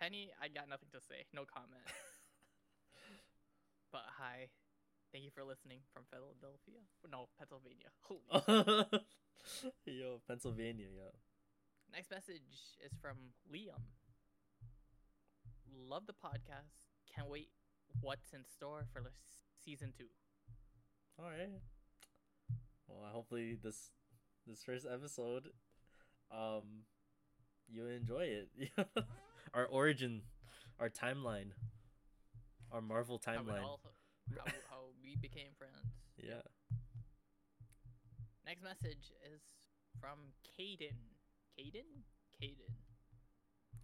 Penny, I got nothing to say. No comment. but hi. Thank you for listening from Philadelphia. No, Pennsylvania. Holy. Yo, Pennsylvania, yeah. Next message is from Liam. Love the podcast. Can't wait what's in store for season two. All right. Well, hopefully this this first episode, um, you enjoy it. our origin, our timeline, our Marvel How, timeline. all, how, how we became friends. Yeah. Next message is from Caden. Caden? Caden.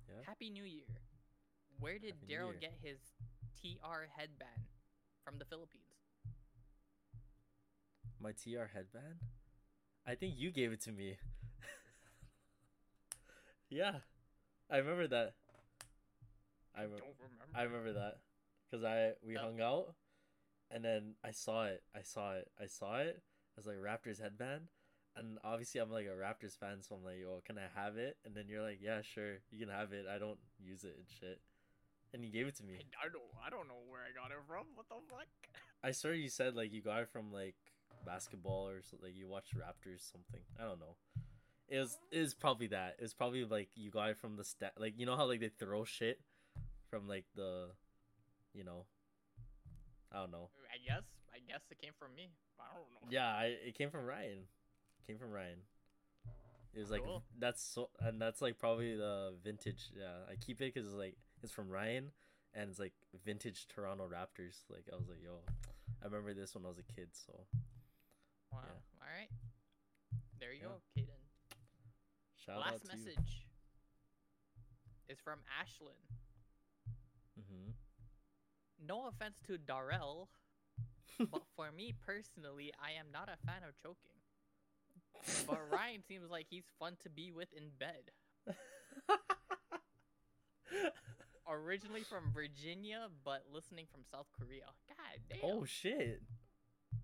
Yeah. Happy New Year. Where did Daryl get his TR headband from the Philippines? My TR headband? I think you gave it to me. yeah. I remember that. I, don't remember. I remember that. Cuz I we Oh. hung out and then I saw it. I saw it. I saw it. I was like Raptors headband. And obviously I'm like a Raptors fan, so I'm like, "Oh, can I have it?" And then you're like, "Yeah, sure. You can have it. I don't use it and shit." And you gave it to me. I, I don't. I don't know where I got it from. What the fuck? I swear you said like you got it from like basketball or something. Like you watched Raptors something. I don't know. It was it was probably that. It was probably like you got it from the stat. Like you know how like they throw shit from like the, you know. I don't know. I guess. I guess it came from me. I don't know. Yeah, I it came from Ryan. Came from Ryan. It was like Cool. that's so and that's like probably the vintage. Yeah, I keep it because it's like it's from Ryan and it's like vintage Toronto Raptors. Like I was like, yo, I remember this when I was a kid. So Wow. Yeah. All right. There you Yeah. go, Kaden. shout out Last to you. Last message is from Ashlyn. Mm-hmm. No offense to Daryl, but for me personally, I am not a fan of choking. But Ryan seems like he's fun to be with in bed. Originally from Virginia, but listening from South Korea. God damn. oh shit!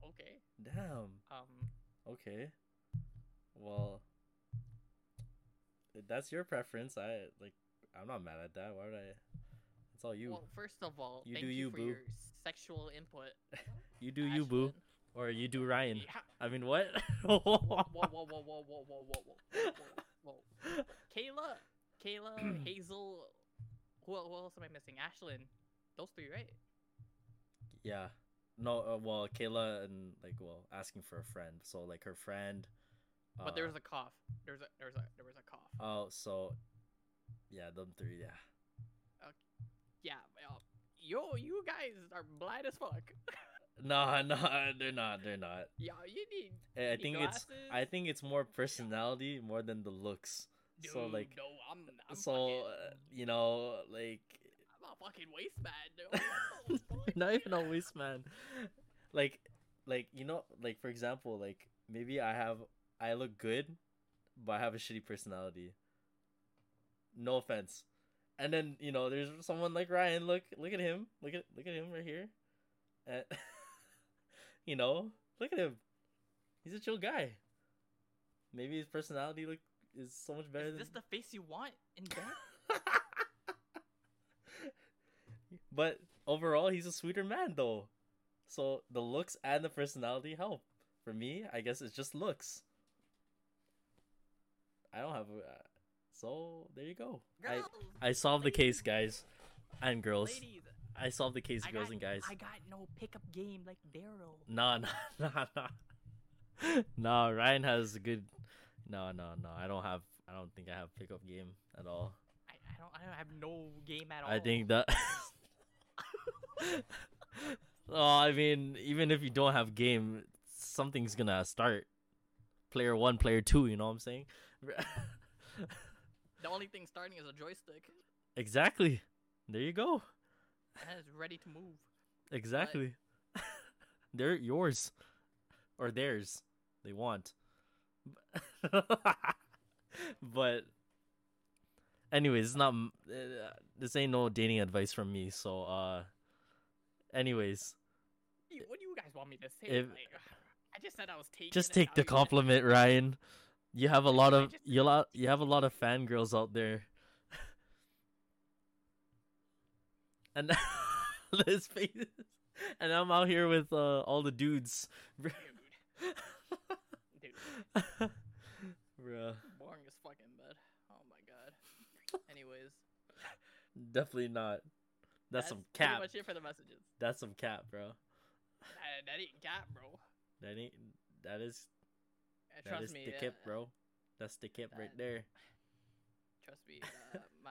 Okay. Damn. Um. Okay. Well, that's your preference. I like. I'm not mad at that. Why would I? It's all you. Well, first of all, You thank do you you, for boo. your sexual input. you do you, boo. Or you do Ryan. Yeah. I mean, what? Whoa, whoa, whoa, whoa, whoa, whoa, whoa, whoa, whoa, whoa, whoa. Kayla, Kayla, Hazel. Who, who else am I missing? Ashlyn. Those three, right? Yeah. No. Uh, well, Kayla and like, well, asking for a friend. So like her friend. But there uh, was a cough. There was a there was a there was a cough. Oh, so. Yeah, them three. Yeah. Okay. Yeah. Well, yo, you guys are blind as fuck. No, no, they're not. They're not. yeah, you need. I I need think it's. I think it's more personality more than the looks. Dude, so like. no, I'm. I'm so fucking, uh, you know, like. I'm a fucking waste man. Dude. What the fuck? not even a waste man. Like, like you know, like for example, like maybe I have I look good, but I have a shitty personality. No offense, and then you know, there's someone like Ryan. Look, look at him. Look at look at him right here. And, you know, look at him. He's a chill guy. Maybe his personality look is so much better Is than this the face you want in bed? but overall, he's a sweeter man, though. So the looks and the personality help. For me, I guess it's just looks. I don't have. A, uh, so there you go. Girls, I I solved the case, guys, and girls. Ladies, I solved the case, I girls got, and guys. I got no pickup game like Daryl. Nah, nah, nah, nah. nah, Ryan has a good. No, no, no. I don't have. I don't think I have pickup game at all. I, I don't. I don't have no game at all. I think that. oh, I mean, even if you don't have game, something's gonna start. Player one, player two. You know what I'm saying? the only thing starting is a joystick, exactly. There you go. ready to move. Exactly. They're yours, or theirs. They want. but, anyways, it's not. Uh, this ain't no dating advice from me. So, uh, anyways, What do you guys want me to say? If- like, I just said I was taking. just take the compliment, Ryan. You have a lot of you lot you have a lot of fangirls out there. And his face, and I'm out here with uh, all the dudes. Dude, dude, Bruh, boring as fuck in bed. Oh my god. Anyways, definitely not. That's, some pretty much it for the messages. That's some cap, bro. That, that ain't cap, bro. That ain't. That is. Uh, That trust is me. the uh, kip, bro. That's the kip right there. Trust me, uh, my,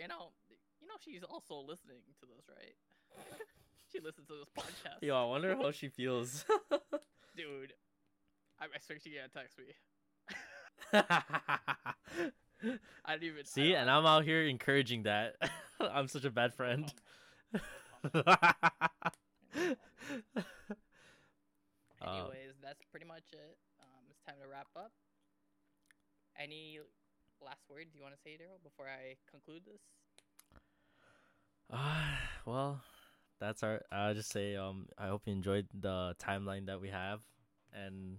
you know, you know, she's also listening to this, right? she listens to this podcast. Yo, I wonder how she feels. dude. I, I swear she gonna text me. I don't even See, and I'm out here encouraging that. I'm such a bad friend. Um, Anyways, that's pretty much it. Um, it's time to wrap up. Any last words you want to say, Daryl, before I conclude this? Ah, well, that's our. I'll just say, um, I hope you enjoyed the timeline that we have, and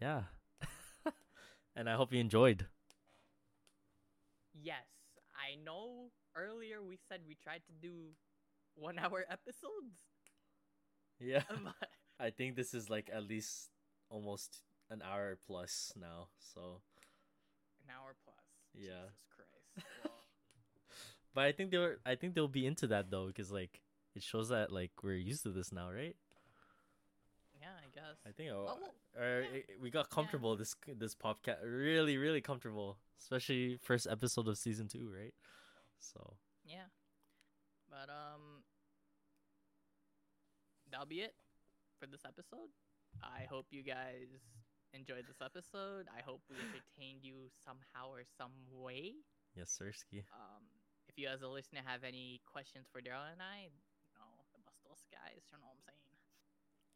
yeah, and I hope you enjoyed. Yes, I know. Earlier we said we tried to do one-hour episodes, Yeah, I think this is like at least almost an hour plus now. So, an hour plus. Yeah. Jesus Christ. Well, but I think they were. I think they'll be into that though, because like it shows that like we're used to this now, right? yeah, I guess. I think. Oh, uh, well, or yeah. it- we got comfortable this this podcast really really comfortable especially first episode of season two right so Yeah. But um that'll be it for this episode. I hope you guys enjoyed this episode. I hope we entertained you somehow or some way. yes sirski Um if you as a listener have any questions for Daryl and I, you know, the Bustos guys, you know what I'm saying?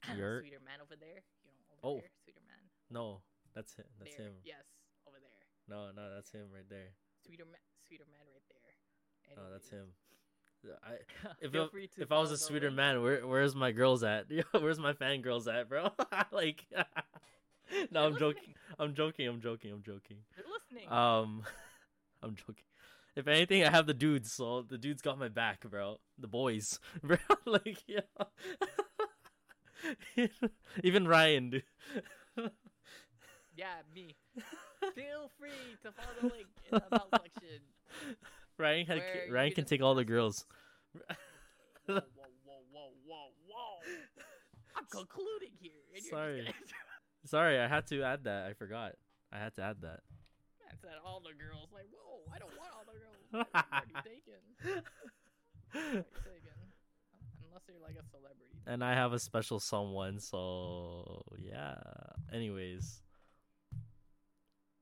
You're- Sweeter man over there. You know, over Oh. there, Sweeter man. no that's him that's there. him Yes, over there. no no that's him right there Sweeter man sweeter man right there. no that's him I, if feel it- free to if I was a sweeter man, where where's my girls at? where's my fangirls at, bro? like, no, I'm joking. I'm joking. I'm joking. I'm joking. They're listening. Um, I'm joking. If anything, I have the dudes, so the dudes got my back, bro. The boys, bro. like, yeah. Even Ryan, dude. Yeah, me. Feel free to follow the link in the about section. Ryan had Ryan can take all the girls. Whoa, whoa, whoa, whoa, whoa, whoa! I'm concluding here. you're Sorry. Sorry, I had to add that. I forgot. I had to add that. I said all the girls. Like, whoa! I don't want all the girls. I'm taken. Taken. Unless you're like a celebrity. and I have a special someone, so yeah. Anyways,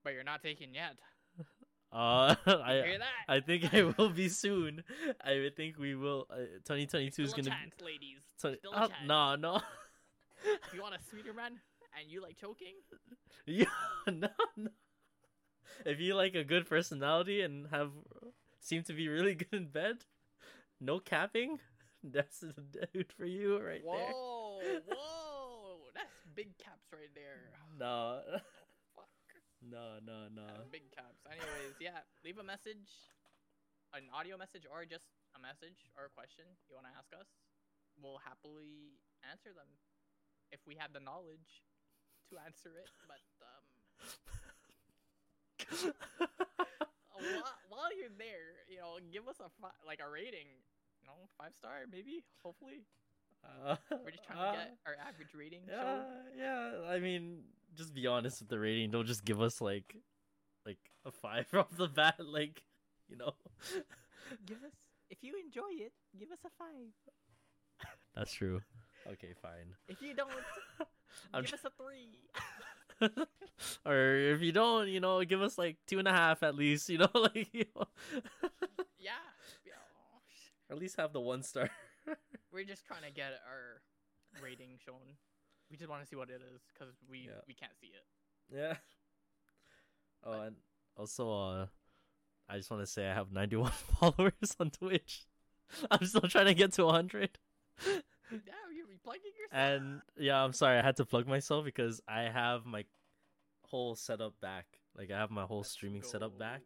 But you're not taken yet. uh, I? I think I will be soon. I think we will. Uh, 2022 is Still gonna. chance, ladies. Be, Still a uh, chance. no, no. If you want a sweeter man and you like choking, yeah, no, no. If you like a good personality and have seem to be really good in bed, no capping. That's the dude for you right whoa, there. whoa, whoa, that's big caps right there. No, Fuck. no, no, no. Big caps. Anyways, yeah, leave a message, an audio message, or just a message or a question you want to ask us. We'll happily answer them if we have the knowledge to answer it. But um, while, while you're there, you know, give us a fi- like a rating. You know, five star maybe. Hopefully, Uh, we're just trying uh, to get our average rating. Yeah, yeah. I mean, just be honest with the rating. Don't just give us like, like a five off the bat. Like, you know. Give us if you enjoy it, give us a five. That's true. Okay, fine. If you don't, I'm give tr- us a three. or if you don't, you know, give us like two and a half at least. You know, like, you know, Yeah. or at least have the one star. We're just trying to get our rating shown. We just want to see what it is because we Yeah. we can't see it. yeah. Oh, But- and also, uh, I just want to say I have 91 followers on Twitch. I'm still trying to get to 100. Yeah, plugging yourself. And yeah, I'm sorry, I had to plug myself because I have my whole setup back. Like I have my whole Let's streaming setup back.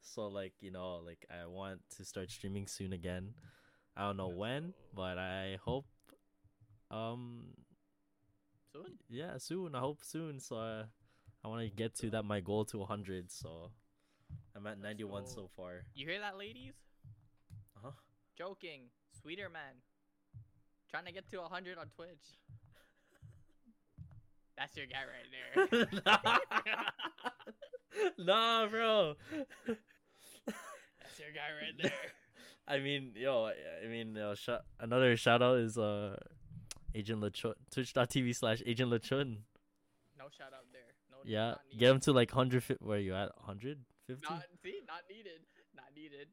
So like, you know, like I want to start streaming soon again. I don't know Let's when, go. but I hope um Soon. yeah, soon. I hope soon. So uh, I want to get to that my goal to 100, so I'm at Let's 91 go. so far. You hear that, ladies? Uh-huh. Joking. Sweeter man. Trying to get to 100 on Twitch. That's your guy right there. nah. nah, bro. That's your guy right there. I mean, yo, I- mean, uh, sh- another shout out is uh, Agent Lechun, twitch.tv slash Agent Lechun. No shout out there. No Yeah, get him to like hundred. Where are you at? Hundred fifty. Not see, not needed. Not needed.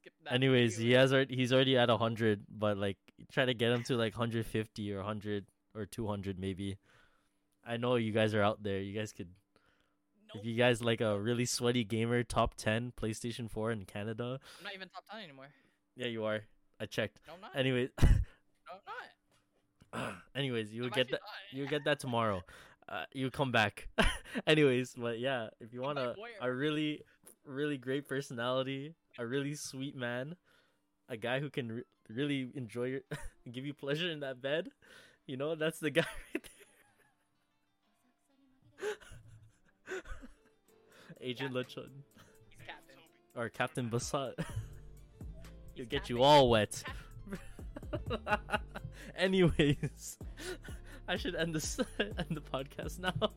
Skip that. Anyways, he has already, he's already at hundred, but like try to get him to like hundred fifty or hundred or two hundred maybe. I know you guys are out there. You guys could Nope. if you guys like a really sweaty gamer, top ten PlayStation Four in Canada. I'm not even top ten anymore. Yeah, you are. I checked. No, I'm not. Anyways, no, I'm not. anyways, you will get that. You get that tomorrow. Uh, you come back. Anyways, but yeah, if you want a, a really, really great personality, a really sweet man, a guy who can re- really enjoy your, give you pleasure in that bed, you know, that's the guy right there. Agent Captain. Lechon He's captain. or Captain Bassat. He'll get you all wet. Anyways, I should end this end the podcast now.